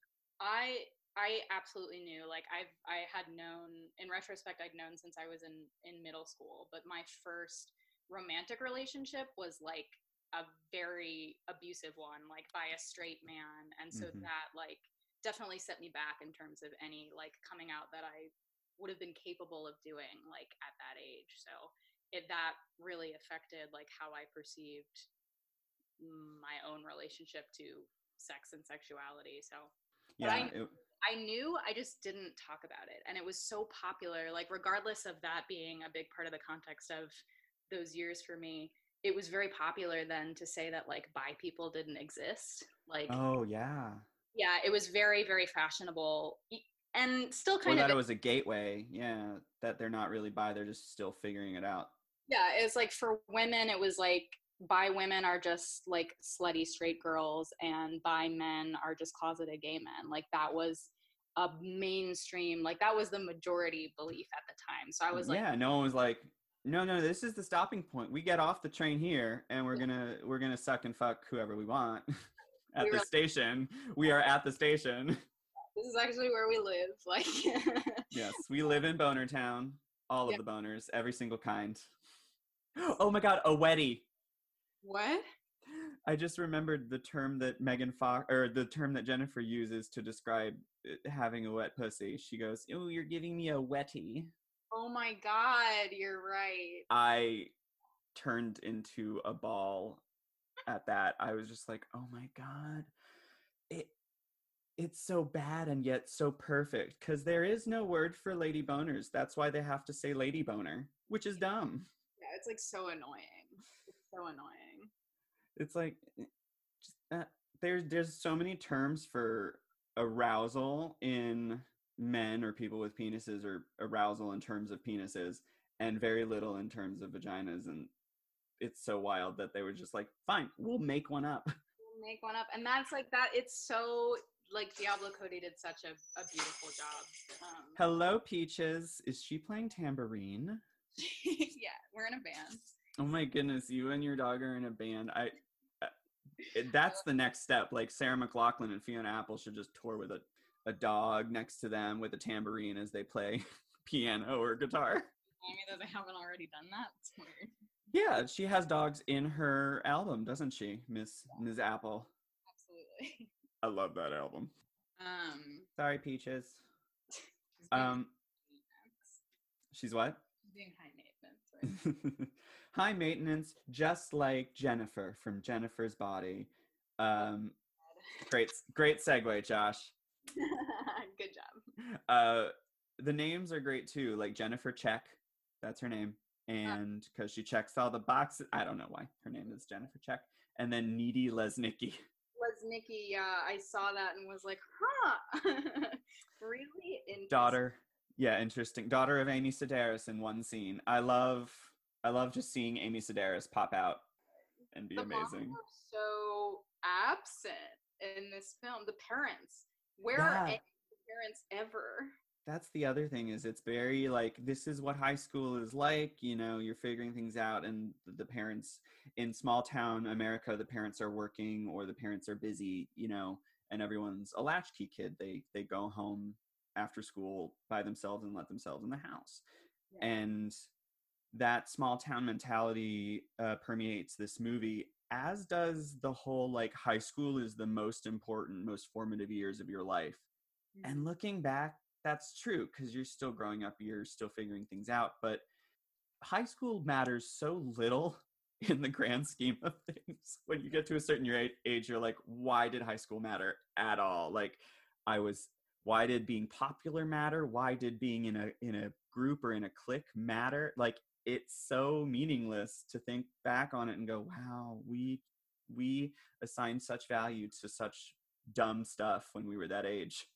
I I absolutely knew. Like I've I had known in retrospect I'd known since I was in in middle school, but my first romantic relationship was like a very abusive one, like by a straight man. And so mm-hmm. that like definitely set me back in terms of any like coming out that I would have been capable of doing like at that age. So it that really affected like how I perceived my own relationship to sex and sexuality. So yeah, I, it, I knew I just didn't talk about it. And it was so popular, like, regardless of that being a big part of the context of those years for me, it was very popular then to say that, like, bi people didn't exist. Like, oh, yeah. Yeah, it was very, very fashionable. And still kind or of. that it was a gateway. Yeah, that they're not really bi, they're just still figuring it out. Yeah, it's like for women, it was like bi women are just like slutty straight girls and bi men are just closeted gay men like that was a mainstream like that was the majority belief at the time so i was like yeah no one was like no no this is the stopping point. We get off the train here and we're gonna we're gonna suck and fuck whoever we want at we the station. We are at the station. This is actually where we live like yes we live in boner town all of the boners every single kind. Oh my god a wetty what? I just remembered the term that Megan Fox or the term that Jennifer uses to describe uh, having a wet pussy. She goes, "Oh, you're giving me a wetty." Oh my god, you're right. I turned into a ball at that. I was just like, "Oh my god." It it's so bad and yet so perfect cuz there is no word for lady boners. That's why they have to say lady boner, which is dumb. Yeah, it's like so annoying. It's so annoying it's like eh, just, uh, there's there's so many terms for arousal in men or people with penises or arousal in terms of penises and very little in terms of vaginas and it's so wild that they were just like fine we'll make one up. We'll make one up and that's like that it's so like diablo cody did such a, a beautiful job um, hello peaches. Is she playing tambourine? Yeah we're in a band. Oh my goodness you and your dog are in a band. I that's the next step. Like Sarah McLachlan and Fiona Apple should just tour with a, a dog next to them with a tambourine as they play piano or guitar. I mean that they haven't already done that. It's weird. Yeah, she has dogs in her album, doesn't she, Miss yeah. Ms. Apple? Absolutely. I love that album. Um. Sorry, Peaches. um. She's what? She's being high maintenance. Right? high maintenance, just like Jennifer from Jennifer's Body. Um, great, great segue, Josh. Good job. Uh, the names are great too. Like Jennifer Check, that's her name, and because she checks all the boxes, I don't know why her name is Jennifer Check. And then Needy Lesnicki. Lesnicki, yeah, I saw that and was like, huh, really interesting. Daughter, yeah, interesting. Daughter of Amy Sedaris in one scene. I love I love just seeing Amy Sedaris pop out and be the amazing. so absent in this film. The parents, where yeah. are the parents ever? that's the other thing is it's very like this is what high school is like you know you're figuring things out and the parents in small town america the parents are working or the parents are busy you know and everyone's a latchkey kid they they go home after school by themselves and let themselves in the house yeah. and that small town mentality uh, permeates this movie as does the whole like high school is the most important most formative years of your life. Mm-hmm. and looking back that's true because you're still growing up you're still figuring things out but high school matters so little in the grand scheme of things. When you get to a certain age you're like why did high school matter at all? Like i was why did being popular matter? Why did being in a in a group or in a clique matter? Like it's so meaningless to think back on it and go wow we we assigned such value to such dumb stuff when we were that age.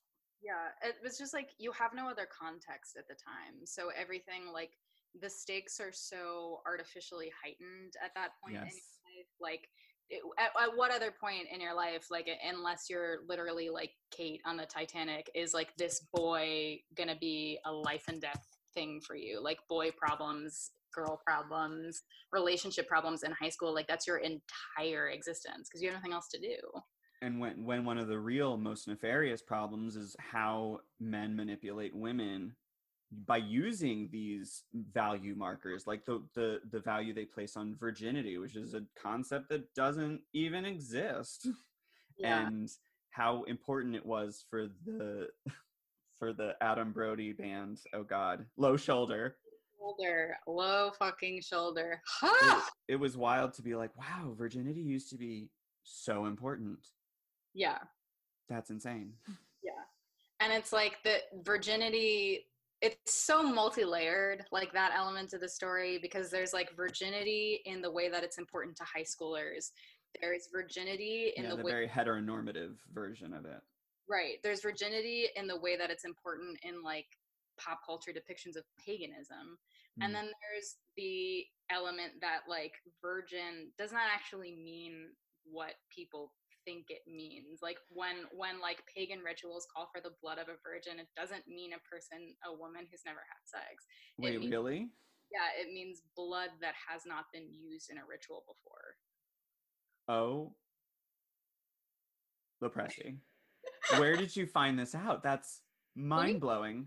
Yeah it was just like you have no other context at the time so everything like the stakes are so artificially heightened at that point yes. in your life like at, at, what other point in your life like unless you're literally like kate on the titanic is like this boy gonna be a life and death thing for you? Like boy problems girl problems relationship problems in high school like that's your entire existence because you have nothing else to do. And when when one of the real most nefarious problems is how men manipulate women by using these value markers like the the the value they place on virginity which is a concept that doesn't even exist yeah. and how important it was for the for the Adam Brody band oh god low shoulder shoulder low fucking shoulder it, it was wild to be like wow virginity used to be so important yeah. That's insane. Yeah. And it's like the virginity it's so multi-layered like that element of the story because there's like virginity in the way that it's important to high schoolers. There's virginity in yeah, the, the way very heteronormative version of it. Right there's virginity in the way that it's important in like pop culture depictions of paganism. Mm. and then there's the element that like virgin does not actually mean what people think it means. Like when when like pagan rituals call for the blood of a virgin it doesn't mean a person a woman who's never had sex. Wait means, really? Yeah it means blood that has not been used in a ritual before. Oh. Lopresti. where did you find this out? That's mind-blowing.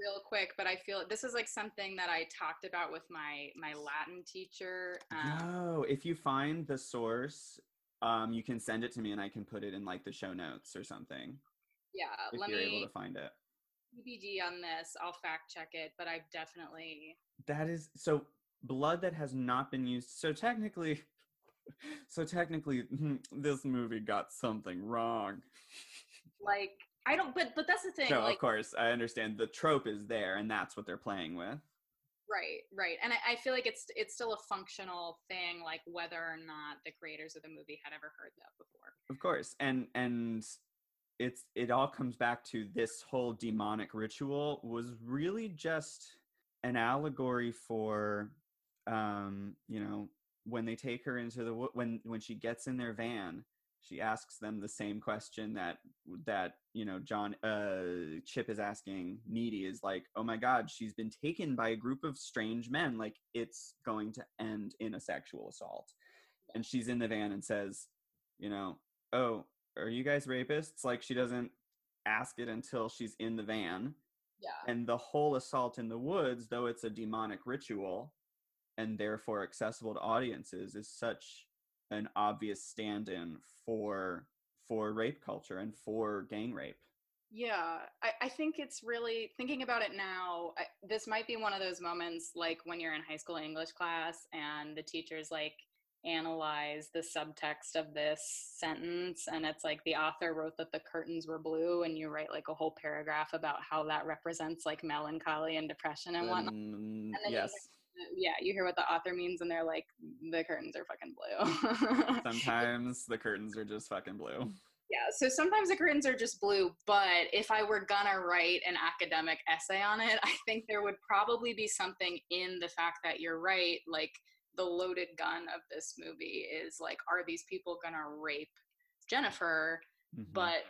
Real quick but i feel this is like something that i talked about with my my latin teacher um, no if you find the source um, you can send it to me and I can put it in like the show notes or something. Yeah, if you're able to find it. TBD on this. I'll fact check it, but I've definitely. That is so blood that has not been used. So technically, so technically, this movie got something wrong. Like I don't, but but that's the thing. No, like, of course I understand the trope is there, and that's what they're playing with. Right, right. And I, I, feel like it's it's still a functional thing, like whether or not the creators of the movie had ever heard that before. Of course. And and it's it all comes back to this whole demonic ritual was really just an allegory for um, you know, when they take her into the when when she gets in their van she asks them the same question that that you know john uh chip is asking needy is like oh my god she's been taken by a group of strange men. Like it's going to end in a sexual assault. And she's in the van and says you know oh are you guys rapists? Like she doesn't ask it until she's in the van. Yeah. And the whole assault in the woods though it's a demonic ritual and therefore accessible to audiences is such an obvious stand-in for for rape culture and for gang rape. Yeah i, I think it's really thinking about it now I, this might be one of those moments like when you're in high school english class and the teacher's like analyze the subtext of this sentence and it's like the author wrote that the curtains were blue and you write like a whole paragraph about how that represents like melancholy and depression and whatnot. um, and yes yeah, you hear what the author means, and they're like, the curtains are fucking blue. sometimes the curtains are just fucking blue. Yeah, so sometimes the curtains are just blue, but if I were gonna write an academic essay on it, I think there would probably be something in the fact that you're right. Like, the loaded gun of this movie is like, are these people gonna rape Jennifer? Mm-hmm. But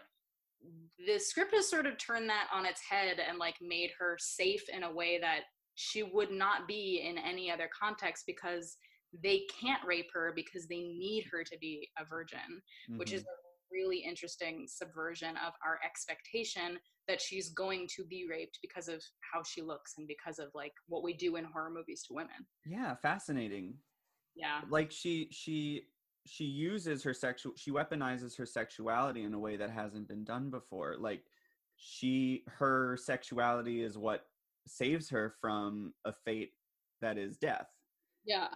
the script has sort of turned that on its head and like made her safe in a way that she would not be in any other context because they can't rape her because they need her to be a virgin, mm-hmm. which is mm-hmm. a really interesting subversion of our expectation that she's going to be raped because of how she looks and because of like what we do in horror movies to women. Yeah, fascinating. Yeah. Like she she she uses her sexual she weaponizes her sexuality in a way that hasn't been done before. Like she her sexuality is what saves her from a fate that is death. Yeah.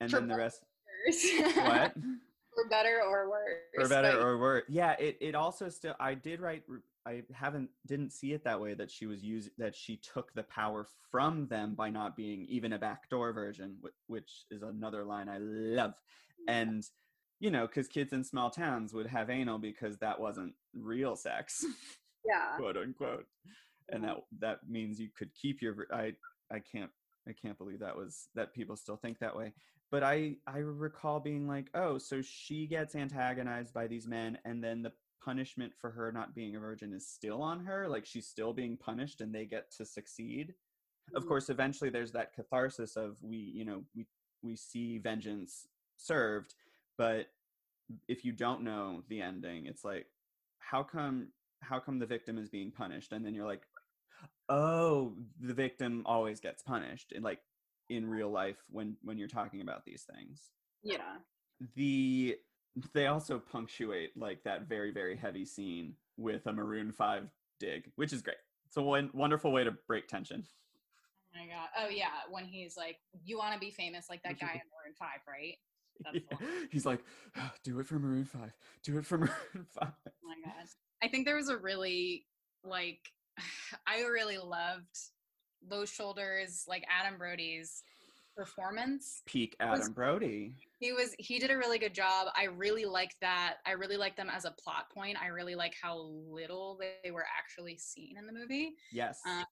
And For then the rest what? For better or worse. For better but... or worse. Yeah, it it also still I did write I haven't didn't see it that way that she was using that she took the power from them by not being even a backdoor version, which is another line I love. And you know, because kids in small towns would have anal because that wasn't real sex. Yeah. quote unquote. And that that means you could keep your I I can't I can't believe that was that people still think that way. But I I recall being like, "Oh, so she gets antagonized by these men and then the punishment for her not being a virgin is still on her like she's still being punished and they get to succeed of mm-hmm. course eventually there's that catharsis of we you know we we see vengeance served but if you don't know the ending it's like how come how come the victim is being punished and then you're like oh the victim always gets punished in like in real life when when you're talking about these things. Yeah. The they also punctuate like that very very heavy scene with a maroon 5 dig which is great. It's a one, wonderful way to break tension. Oh my god. Oh yeah when he's like you want to be famous like that guy in maroon 5 right? Yeah. he's like oh, do it for maroon 5 do it for maroon 5 oh my god. I think there was a really like i really loved low shoulders like adam brody's performance. Peak adam was, brody. He was he did a really good job. I really like that. I really like them as a plot point. I really like how little they were actually seen in the movie. Yes. Um,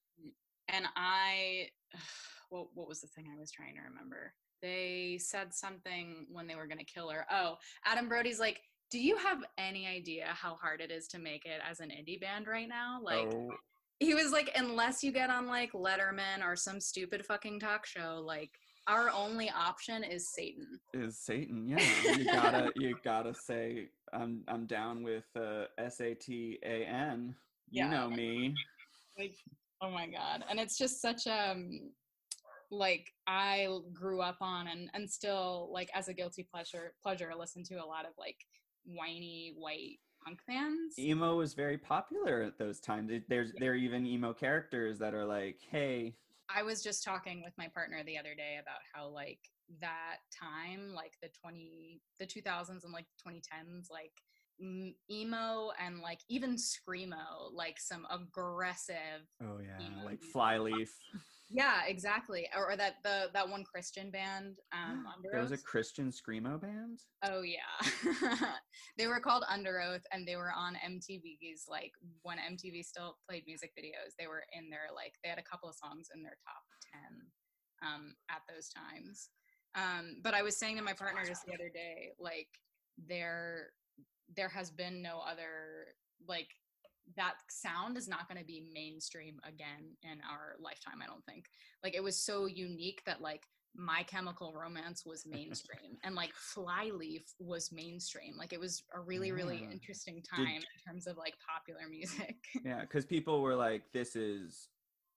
and i what, what was the thing i was trying to remember? They said something when they were going to kill her. Oh adam brody's like do you have any idea how hard it is to make it as an indie band right now? Like oh. He was like unless you get on like letterman or some stupid fucking talk show like our only option is Satan. Is Satan? Yeah, you gotta you gotta say I'm I'm down with uh, S A T A N. You yeah. know me. Like, oh my god, and it's just such um like I grew up on and and still like as a guilty pleasure pleasure listen to a lot of like whiny white punk. Emo was very popular at those times. There's there are even emo characters that are like, hey, I was just talking with my partner the other day about how like that time, like the 20 the 2000s and like 2010s like emo and like even screamo like some aggressive oh yeah like flyleaf yeah exactly. Or, or, that the that one christian band um there was a christian screamo band? Oh yeah. They were called Underoath, and they were on mtv's like when mtv still played music videos they were in their like they had a couple of songs in their top 10 um at those times. Um but i was saying to my partner just the other day like they're there has been no other like that sound is not going to be mainstream again in our lifetime i don't think like it was so unique that like my chemical romance was mainstream and like flyleaf was mainstream like it was a really really yeah. interesting time Did, in terms of like popular music yeah because people were like this is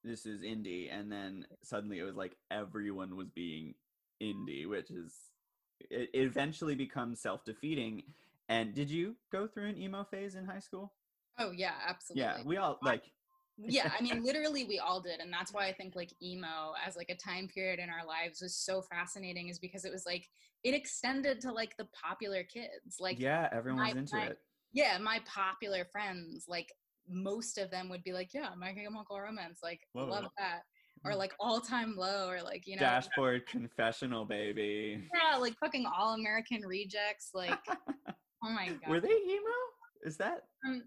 this is indie and then suddenly it was like everyone was being indie which is it eventually becomes self-defeating and did you go through an emo phase in high school? Oh yeah, absolutely. Yeah, we all like yeah, I mean literally we all did and that's why I think like emo as like a time period in our lives was so fascinating is because it was like it extended to like the popular kids. Like Yeah, everyone was into my, it. Yeah, my popular friends like most of them would be like, "Yeah, My Chemical Romance, like Whoa. love that." or like all time low or like you know dashboard confessional baby yeah like fucking all american rejects like Oh my god. Were they emo? Is that? Um,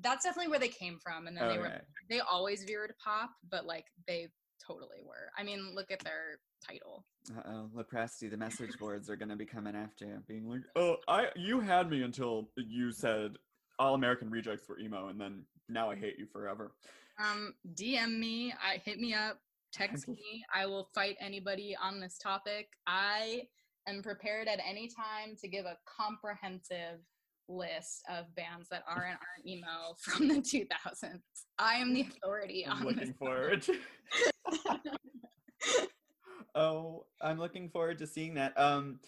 that's definitely where they came from, and then they were they always veered pop, but like they totally were. I mean, look at their title. Uh oh, Lopresti, the message boards are gonna be coming after you, being like, "Oh, I you had me until you said all American Rejects were emo, and then now I hate you forever. Um, DM me. I hit me up. Text me. I will fight anybody on this topic. I am prepared at any time to give a comprehensive list of bands that are and aren't emo from the 2000s. I am the authority I'm on looking this. forward. oh, I'm looking forward to seeing that. Um,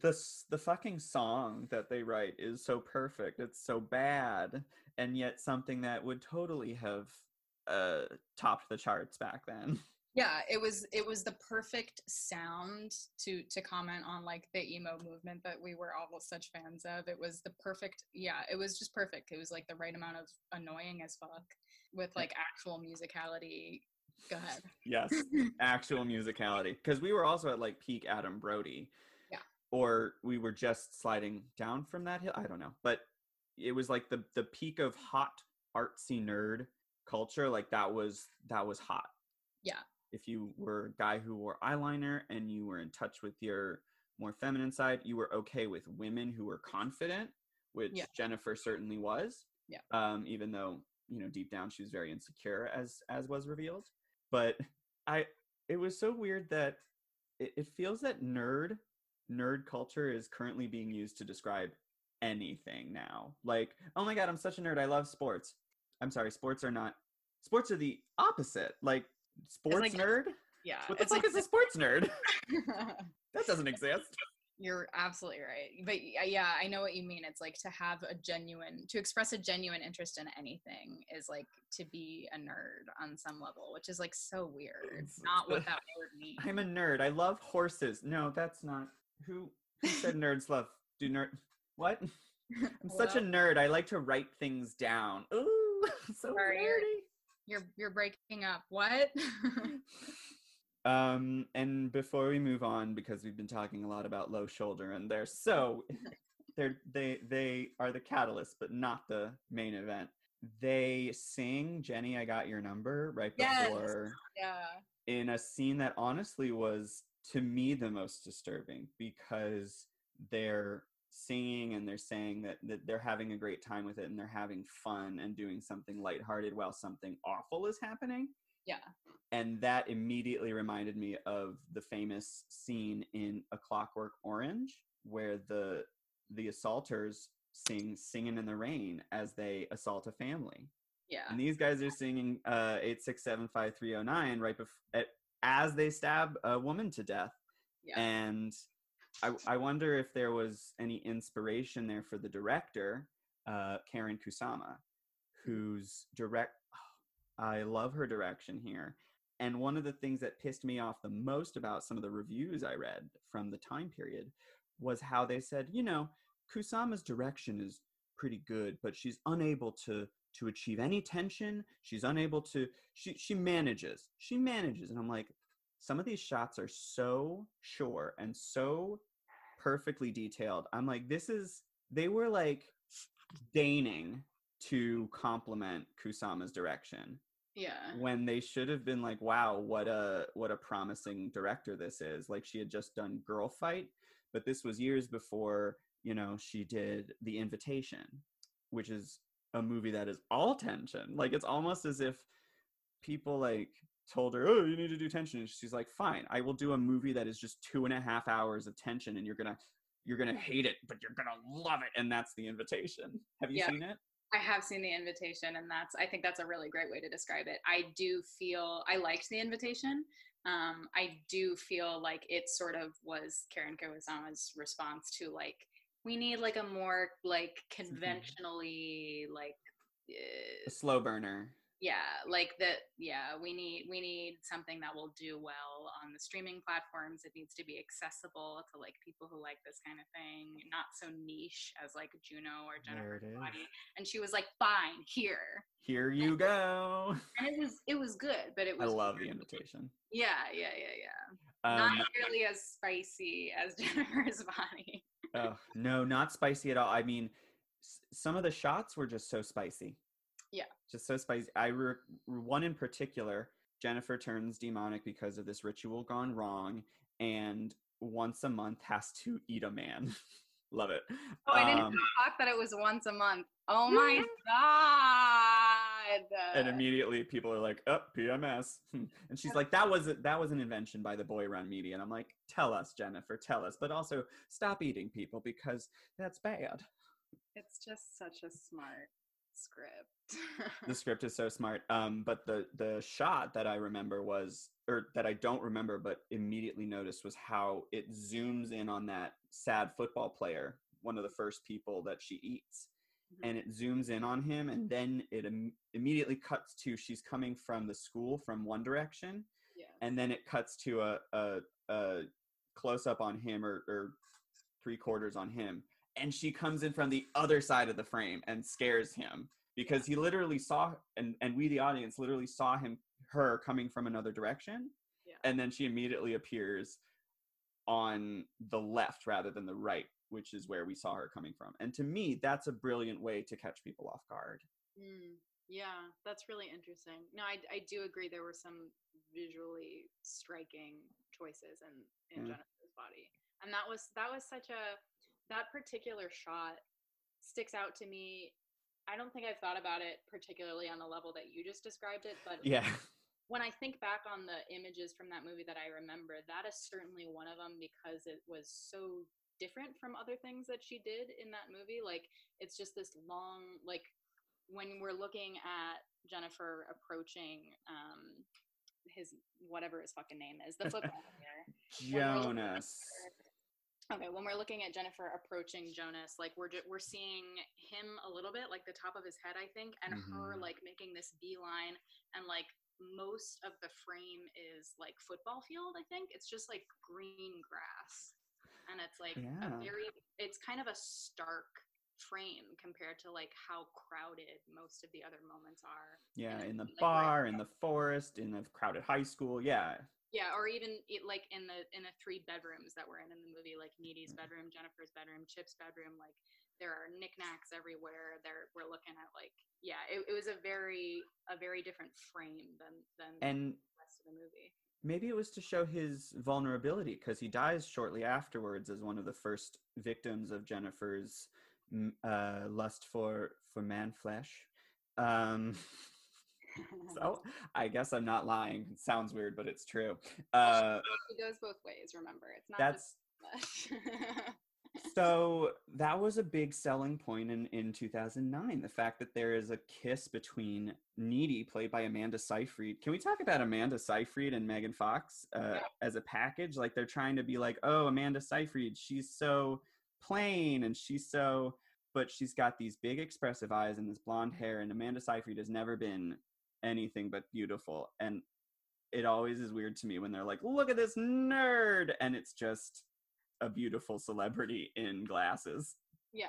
the the fucking song that they write is so perfect. It's so bad, and yet something that would totally have uh topped the charts back then. Yeah it was it was the perfect sound to to comment on like the emo movement that we were all such fans of it was the perfect yeah it was just perfect it was like the right amount of annoying as fuck with like actual musicality go ahead yes, actual musicality. Because we were also at like peak Adam Brody. Yeah. Or we were just sliding down from that hill. I don't know, but it was like the the peak of hot artsy nerd culture. Like that was that was hot. yeah if you were a guy who wore eyeliner and you were in touch with your more feminine side, you were okay with women who were confident, which Yeah. Jennifer certainly was. Yeah. Um, even though you know deep down she was very insecure, as as was revealed. But I, it was so weird that it, it feels that nerd nerd culture is currently being used to describe anything now. Like, oh my god, I'm such a nerd. I love sports. I'm sorry, sports are not. Sports are the opposite. Like sports like- nerd. yeah What the it's fuck like is a sports nerd? that doesn't exist. You're absolutely right. But yeah, I know what you mean. It's like to have a genuine, to express a genuine interest in anything is like to be a nerd on some level, which is like so weird. It's- Not what that word means. I'm a nerd. I love horses. No, that's not who who said nerds love do nerd what? I'm such a nerd. I like to write things down. Ooh, so Sorry, nerdy. You're you're breaking up. What? Um, and before we move on, because we've been talking a lot about low shoulder, and they're so they're they they are the catalyst, but not the main event. They sing "Jenny, I Got Your Number" right Yes. before yeah. in a scene that honestly was to me the most disturbing because they're singing and they're saying that, that they're having a great time with it and they're having fun and doing something lighthearted while something awful is happening Yeah. and that immediately reminded me of the famous scene in a clockwork orange where the the assaulters sing singing in the rain as they assault a family Yeah. and these guys are singing uh 8675309 right before as they stab a woman to death Yeah. and I, I wonder if there was any inspiration there for the director uh karyn kusama whose direct i love her direction here. And one of the things that pissed me off the most about some of the reviews i read from the time period was how they said you know kusama's direction is pretty good but she's unable to to achieve any tension. She's unable to she she manages. She manages. And i'm like some of these shots are so sure and so perfectly detailed i'm like this is they were like deigning to compliment kusama's direction yeah. when they should have been like wow what a what a promising director this is like she had just done girlfight but this was years before you know she did the invitation which is a movie that is all tension like it's almost as if people like told her oh you need to do tension and she's like fine i will do a movie that is just two and a half hours of tension and you're gonna you're gonna hate it but you're gonna love it and that's the invitation have you Yeah. seen it I have seen the invitation, and that's I think that's a really great way to describe it. I do feel I liked the invitation. Um, I do feel like it sort of was Karyn Kurosawa's response to like we need like a more like conventionally like uh, a slow burner yeah like that yeah we need we need something that will do well on the streaming platforms. It needs to be accessible to like people who like this kind of thing not so niche as like juno or jennifer it is. body. and she was like fine here. Here you go. and it was it was good but it was i love the invitation. Yeah yeah yeah yeah. Um, not nearly as spicy as jennifer's body. Oh, no, not spicy at all. I mean, s- some of the shots were just so spicy. Just so spicy. I re- one in particular, Jennifer turns demonic because of this ritual gone wrong and once a month has to eat a man. Love it. Oh, I didn't Um, talk that it was once a month. Oh my god! and immediately people are like, "Oh, PMS," and she's like, "That was a, that was an invention by the boy run media." And I'm like, "Tell us, Jennifer, tell us." But also, stop eating people because that's bad. it's just such a smart script. the script is so smart. Um, but the the shot that I remember was, or that I don't remember, but immediately noticed was how it zooms in on that sad football player, one of the first people that she eats, Mhm. and it zooms in on him, and then it Im- immediately cuts to she's coming from the school from one direction, yeah. and then it cuts to a a, a close up on him or, or three quarters on him and she comes in from the other side of the frame and scares him because he literally saw and and we the audience literally saw him her coming from another direction Yeah. and then she immediately appears on the left rather than the right which is where we saw her coming from and to me that's a brilliant way to catch people off guard Mm, yeah, that's really interesting. No, I, I do agree. There were some visually striking choices in in Yeah. Jennifer's body, and that was that was such a that particular shot sticks out to me. I don't think I've thought about it particularly on the level that you just described it, but yeah when I think back on the images from that movie that I remember, that is certainly one of them because it was so different from other things that she did in that movie. Like it's just this long, like when we're looking at Jennifer approaching um, his whatever his fucking name is, the football player. jonas Okay, when we're looking at Jennifer approaching Jonas, like we're ju- we're seeing him a little bit, like the top of his head, I think, and her Mhm. like making this beeline, and like most of the frame is like football field. I think it's just like green grass, and it's like Yeah. a very, it's kind of a stark frame compared to like how crowded most of the other moments are. yeah the in the movie, like, bar right- in the forest in the crowded high school yeah Yeah, or even it, like in the in the three bedrooms that we're in in the movie, like Needy's Mm. bedroom, Jennifer's bedroom, Chip's bedroom. Like there are knickknacks everywhere. There we're looking at like yeah, it, it was a very a very different frame than than and the rest of the movie. maybe it was to show his vulnerability because he dies shortly afterwards as one of the first victims of Jennifer's uh, lust for for man flesh. Um, so I guess I'm not lying. It sounds weird, but it's true. Uh, it goes both ways. Remember, it's not that's so that was a big selling point in in 2009. The fact that there is a kiss between Needy, played by Amanda Seyfried. Can we talk about Amanda Seyfried and Megan Fox uh, Yeah. as a package? Like they're trying to be like, oh, Amanda Seyfried, she's so plain and she's so, but she's got these big expressive eyes and this blonde hair. And Amanda Seyfried has never been anything but beautiful. And it always is weird to me when they're like, look at this nerd, and it's just a beautiful celebrity in glasses. Yeah.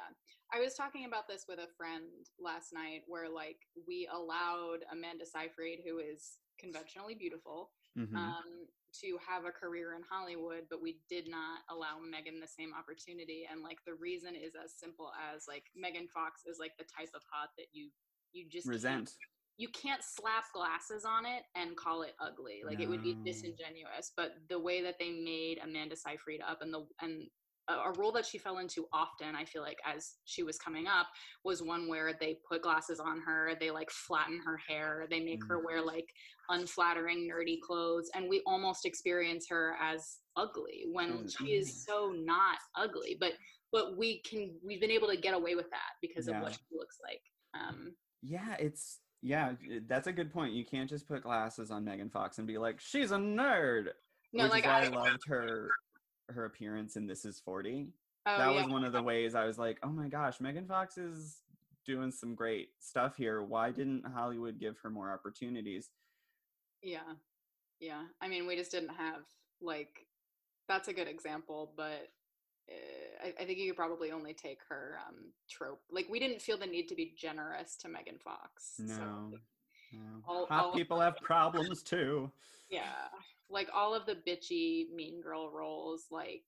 I was talking about this with a friend last night where like we allowed Amanda Seyfried, who is conventionally beautiful, Mhm. um, to have a career in Hollywood, but we did not allow Megan the same opportunity. And like the reason is as simple as like Megan Fox is like the type of hot that you you just Resent. You can't slap glasses on it and call it ugly. Like it would be disingenuous. But the way that they made Amanda Seyfried up and the and a, role that she fell into often, I feel like as she was coming up, was one where they put glasses on her, they like flatten her hair, they make her Mm. wear like unflattering, nerdy clothes, and we almost experience her as ugly when Mm. she is so not ugly. But but we can we've been able to get away with that because of what she looks like. Um, Yeah, it's yeah, eh, that's a good point. You can't just put glasses on Megan Fox and be like, she's a nerd. no, which like I, I, loved her her appearance in This Is Forty. oh, that yeah. was one of the ways I was like, oh my gosh, Megan Fox is doing some great stuff here. Why didn't Hollywood give her more opportunities? Yeah. Yeah. I mean, we just didn't have like that's a good example, but uh, I, I think you could probably only take her um, trope. Like, we didn't feel the need to be generous to Megan Fox. No. So, no. All- Hot all- people have problems too. yeah. Like, all of the bitchy mean girl roles, like,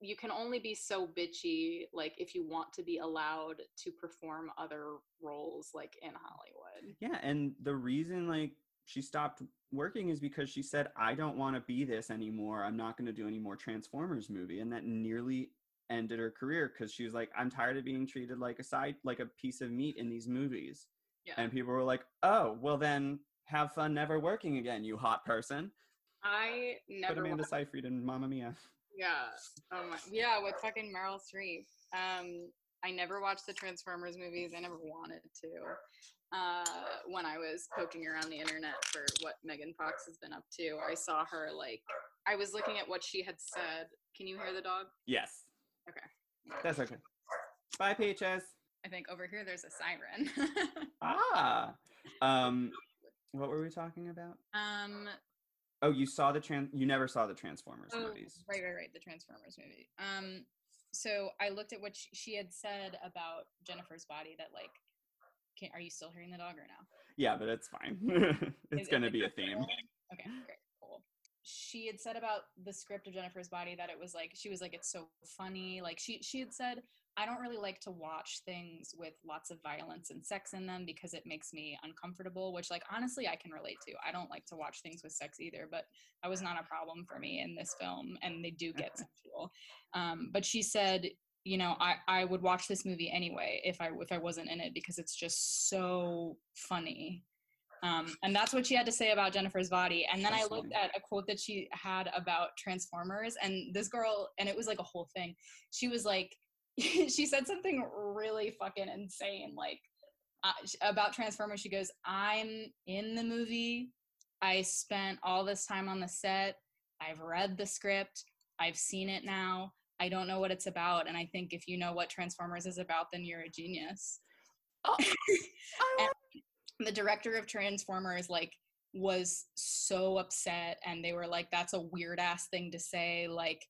you can only be so bitchy, like, if you want to be allowed to perform other roles, like, in Hollywood. Yeah, and the reason like she stopped working is because she said, I don't want to be this anymore. I'm not going to do any more Transformers movie. And that nearly ended her career because she was like, I'm tired of being treated like a side, like a piece of meat in these movies. Yeah. And people were like, oh, well then have fun never working again, you hot person. I never. Put. Amanda wa- Seyfried in Mamma Mia. yeah. Oh my. Yeah, with fucking Meryl Streep. Um, I never watched the Transformers movies. I never wanted to. Uh, when I was poking around the internet for what Megan Fox has been up to, I saw her like. I was looking at what she had said. Can you hear the dog? Yes. Okay. That's okay. Bye, Peaches. I think over here there's a siren. Ah. Um, what were we talking about? um, Oh, you saw the trans. You never saw the Transformers Oh, movies. right, right, right. The Transformers movie. Um, so I looked at what she, she had said about Jennifer's body. That like, can, are you still hearing the dog or no? Yeah, but it's fine. it's Is- gonna be a theme. Okay, great, cool. She had said about the script of Jennifer's Body that it was like she was like it's so funny. Like she she had said I don't really like to watch things with lots of violence and sex in them because it makes me uncomfortable. Which like honestly I can relate to. I don't like to watch things with sex either, but that was not a problem for me in this film, and they do get sexual. Um, but she said you know I, I would watch this movie anyway if i if i wasn't in it because it's just so funny. Um, and that's what she had to say about jennifer's body. And then i looked at a quote that she had about transformers and this girl and it was like a whole thing. She was like she said something really fucking insane like uh, about transformers. She goes i'm in the movie. I spent all this time on the set. I've read the script. I've seen it now i don't know what it's about and i think if you know what transformers is about then you're a genius. Oh, the director of transformers like was so upset and they were like that's a weird ass thing to say like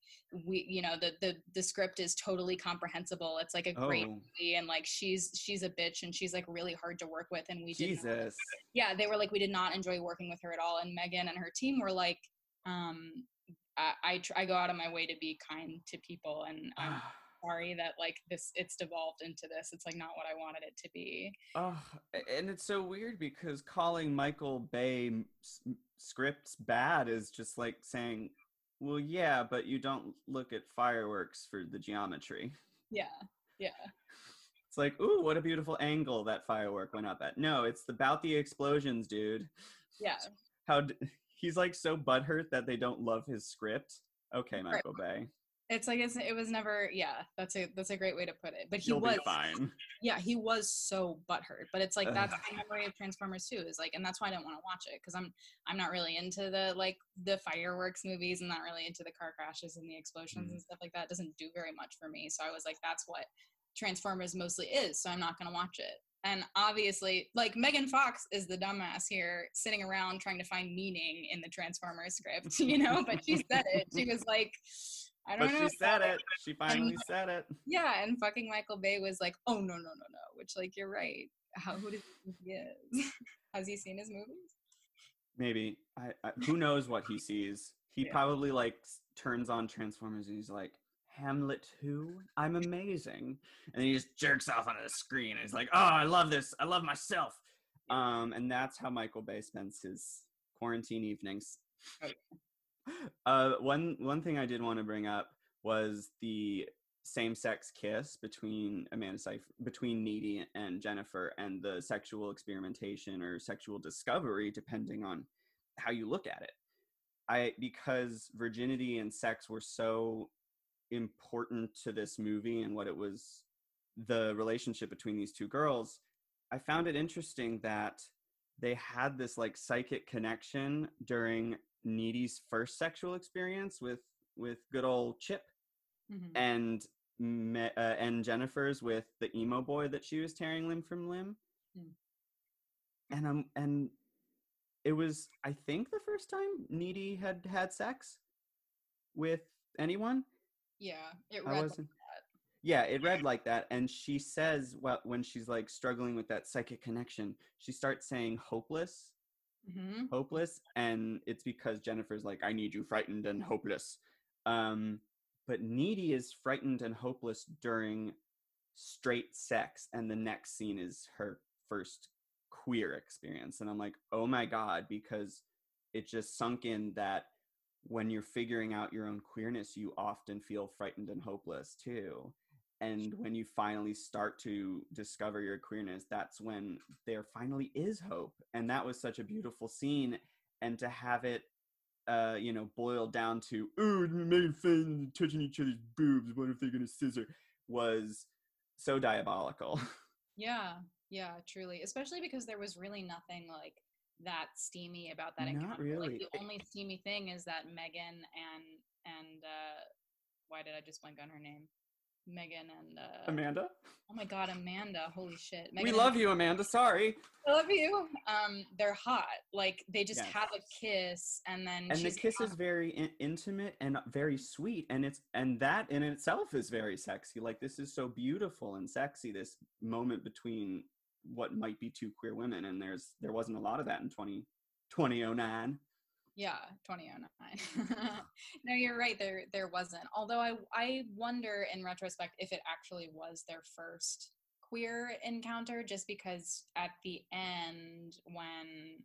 we you know the the the script is totally comprehensible. It's like a great Oh, movie and like she's she's a bitch and she's like really hard to work with and we did not- Jesus. yeah they were like we did not enjoy working with her at all and megan and her team were like um i I, tr- I go out of my way to be kind to people and i'm sorry that like this it's devolved into this it's like not what i wanted it to be Oh, and it's so weird because calling Michael Bay m- s- m- scripts bad is just like saying, "Well, yeah, but you don't look at fireworks for the geometry." yeah yeah It's like, "Ooh, what a beautiful angle that firework went up at." No, it's about the explosions, dude. yeah How d- he's like so butthurt that they don't love his script. Okay, Right. Michael Bay, it's like it's, it was never yeah that's a that's a great way to put it but he you'll was be fine. yeah he was so butthurt but it's like that's the memory of transformers too is like and that's why i didn't want to watch it because i'm i'm not really into the like the fireworks movies and not really into the car crashes and the explosions Mm. and stuff like that it doesn't do very much for me so i was like that's what transformers mostly is so i'm not going to watch it and obviously like megan fox is the dumbass here sitting around trying to find meaning in the transformers script you know but she said it she was like i don't know. But know she said it. She finally said it. yeah, and fucking Michael Bay was like, "Oh no, no, no, no," which like you're right. How who does he is? Has he seen his movies? Maybe. I, I who knows what he sees. He Yeah. probably like turns on Transformers and he's like, Hamlet who? I'm amazing. And then he just jerks off onto the screen and he's like, Oh, I love this. I love myself. Um, and that's how Michael Bay spends his quarantine evenings. Uh one one thing I did want to bring up was the same-sex kiss between Amanda between Needy and Jennifer, and the sexual experimentation or sexual discovery, depending on how you look at it. I because virginity and sex were so important to this movie and what it was, the relationship between these two girls. I found it interesting that they had this like psychic connection during Needy's first sexual experience with with good old Chip Mhm. and me, uh, and Jennifer's with the emo boy that she was tearing limb from limb. Mm. And um and it was I think the first time Needy had had sex with anyone. Yeah, it I read. wasn't. Yeah, it read like that, and she says well, when she's like struggling with that psychic connection, she starts saying hopeless, hmm hopeless and it's because jennifer's like i need you frightened and hopeless um but needy is frightened and hopeless during straight sex and the next scene is her first queer experience and i'm like oh my god because it just sunk in that when you're figuring out your own queerness, you often feel frightened and hopeless too. And when you finally start to discover your queerness, that's when there finally is hope. And that was such a beautiful scene. And to have it, uh, you know, boiled down to, oh, making fun, touching each other's boobs, what if they're going to scissor, was so diabolical. Yeah, yeah, truly. Especially because there was really nothing like that steamy about that Not encounter. really. Like the only steamy thing is that Megan and and uh why did I just blank on her name? Megan and uh Amanda? oh my god, Amanda. Holy shit. we Megan and- love you, Amanda. Sorry. I love you. Um, they're hot. Like they just Yes. have a kiss and then and the kiss is very in- intimate and very sweet and it's and that in itself is very sexy like this is so beautiful and sexy this moment between what might be two queer women and there's there wasn't a lot of that in 20 2009 Yeah, 2009. no, you're right. There there wasn't. Although I I wonder in retrospect if it actually was their first queer encounter just because at the end when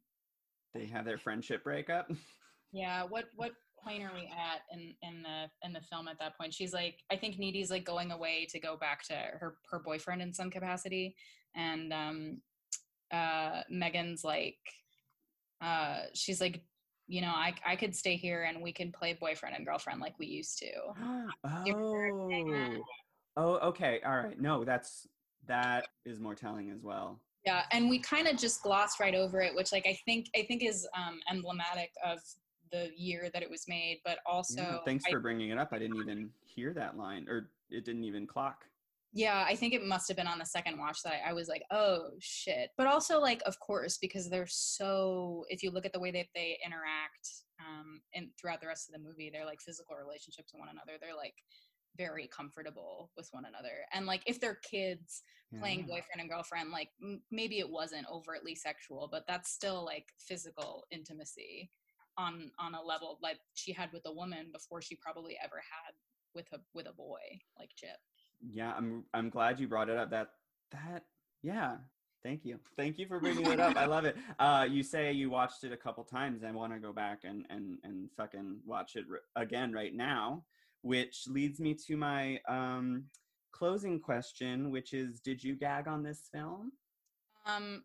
they have their friendship breakup yeah, what what point are we at in in the in the film at that point? She's like I think Needy's like going away to go back to her her boyfriend in some capacity and um uh Megan's like uh she's like you know I I could stay here and we can play boyfriend and girlfriend like we used to. oh. Oh okay. All right. No that's that is more telling as well. Yeah, and we kind of just glossed right over it, which like I think I think is um, emblematic of the year that it was made, but also yeah, thanks I- for bringing it up. I didn't even hear that line or it didn't even clock yeah, I think it must have been on the second watch that I, I was like, oh shit. But also like, of course, because they're so. If you look at the way that they interact, um, and throughout the rest of the movie, they're like physical relationships with one another. They're like very comfortable with one another, and like if they're kids playing Yeah. boyfriend and girlfriend, like m- maybe it wasn't overtly sexual, but that's still like physical intimacy on on a level like she had with a woman before she probably ever had with a with a boy like Chip. Yeah i'm i'm glad you brought it up that that yeah thank you thank you for bringing it up i love it uh you say you watched it a couple times i want to go back and and and fucking watch it r- again right now which leads me to my um closing question which is did you gag on this film Um,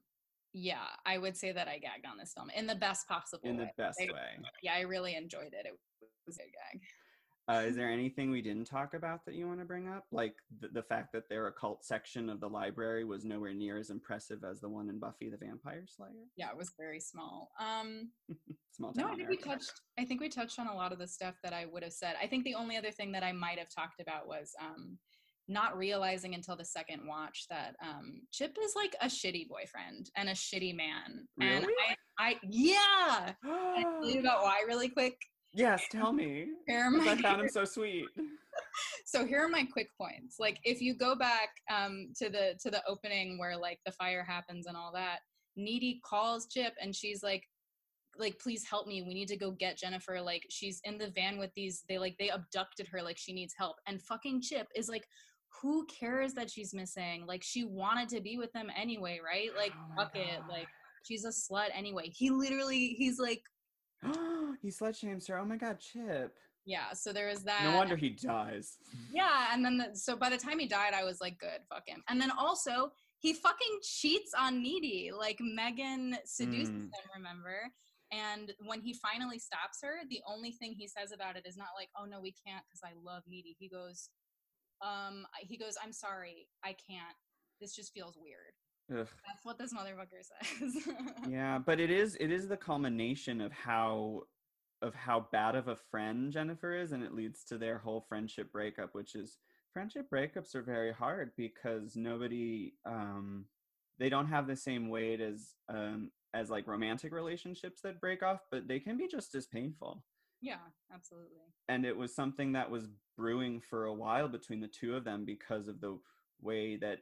yeah, I would say that I gagged on this film in the best possible in the best I- way Yeah, I really enjoyed it. It was a gag. Uh, is there anything we didn't talk about that you want to bring up like the, the fact that their occult section of the library was nowhere near as impressive as the one in buffy the vampire slayer Yeah, it was very small. Um, small no, town I think we touched. I think we touched on a lot of the stuff that I would have said. I think the only other thing that I might have talked about was um, not realizing until the second watch that um, Chip is like a shitty boyfriend and a shitty man. And Really? I, I yeah. Can I tell you about why really quick? Yes tell me my- I found him so sweet. so here are my quick points. Like if you go back um, to the to the opening where like the fire happens and all that needy calls chip and she's like like please help me. We need to go get jennifer. Like she's in the van with these they like they abducted her like she needs help. And fucking chip is like who cares that she's missing? Like she wanted to be with them anyway right? Like Oh fuck it. Like she's a slut anyway. He literally he's like he slut shames her. Oh my god, Chip. yeah so there is that No wonder he dies. Yeah, and then the, so by the time he died, I was like, good, fuck him. And then also he fucking cheats on Needy. Like Megan seduces Mm. him, remember? And when he finally stops her, the only thing he says about it is not like, "Oh no, we can't," because I love Needy. He goes, um, he goes, "I'm sorry, I can't. This just feels weird." Ugh. That's what this motherfucker says. Yeah, but it is it is the culmination of how of how bad of a friend Jennifer is, and it leads to their whole friendship breakup, which is friendship breakups are very hard because nobody um they don't have the same weight as um as like romantic relationships that break off, but they can be just as painful. yeah, absolutely. and it was something that was brewing for a while between the two of them because of the way that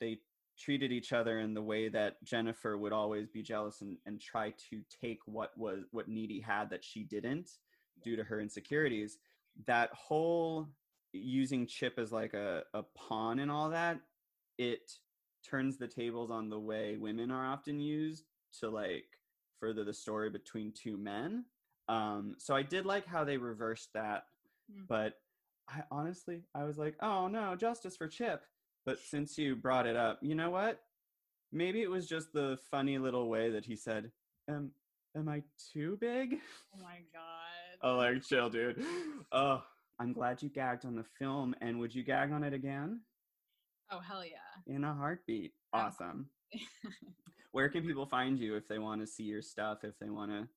they treated each other in the way that Jennifer would always be jealous and, and try to take what was what Needy had that she didn't due to her insecurities. That whole using Chip as like a, a pawn and all that, it turns the tables on the way women are often used to like further the story between two men Um, so I did like how they reversed that, Mm. but I honestly I was like, oh no, justice for Chip. But since you brought it up, you know what? Maybe it was just the funny little way that he said, "Am am I too big?" Oh my god. Oh, like chill, dude. Oh, I'm glad you gagged on the film, and would you gag on it again? Oh hell yeah. In a heartbeat. Awesome. Where can people find you if they want to see your stuff? If they want to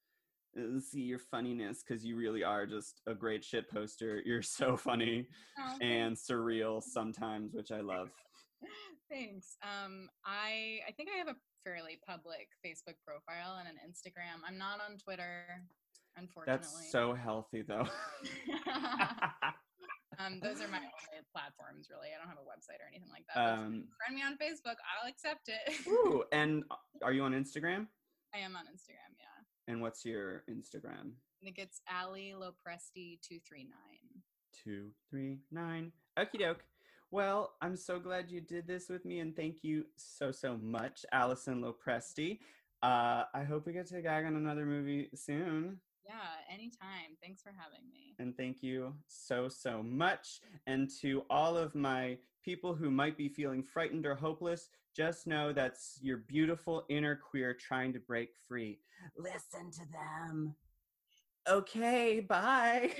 see your funniness, because you really are just a great shit poster. You're so funny Oh, and surreal sometimes, which I love. Thanks. Um, I I think I have a fairly public Facebook profile and an Instagram. I'm not on Twitter, unfortunately. That's so healthy, though. um, those are my only platforms, really. I don't have a website or anything like that. but if you um, friend me on Facebook. I'll accept it. ooh, and uh, are you on Instagram? I am on Instagram. And what's your Instagram? I think it's Ali Lopresti two three nine. two, three, nine. Okie doke. Well, I'm so glad you did this with me, and thank you so, so much, Alison LoPresti. Uh, I hope we get to gag on another movie soon. Yeah, anytime. Thanks for having me. And thank you so, so much. And to all of my people who might be feeling frightened or hopeless, just know that's your beautiful inner queer trying to break free. Listen to them. Okay, bye.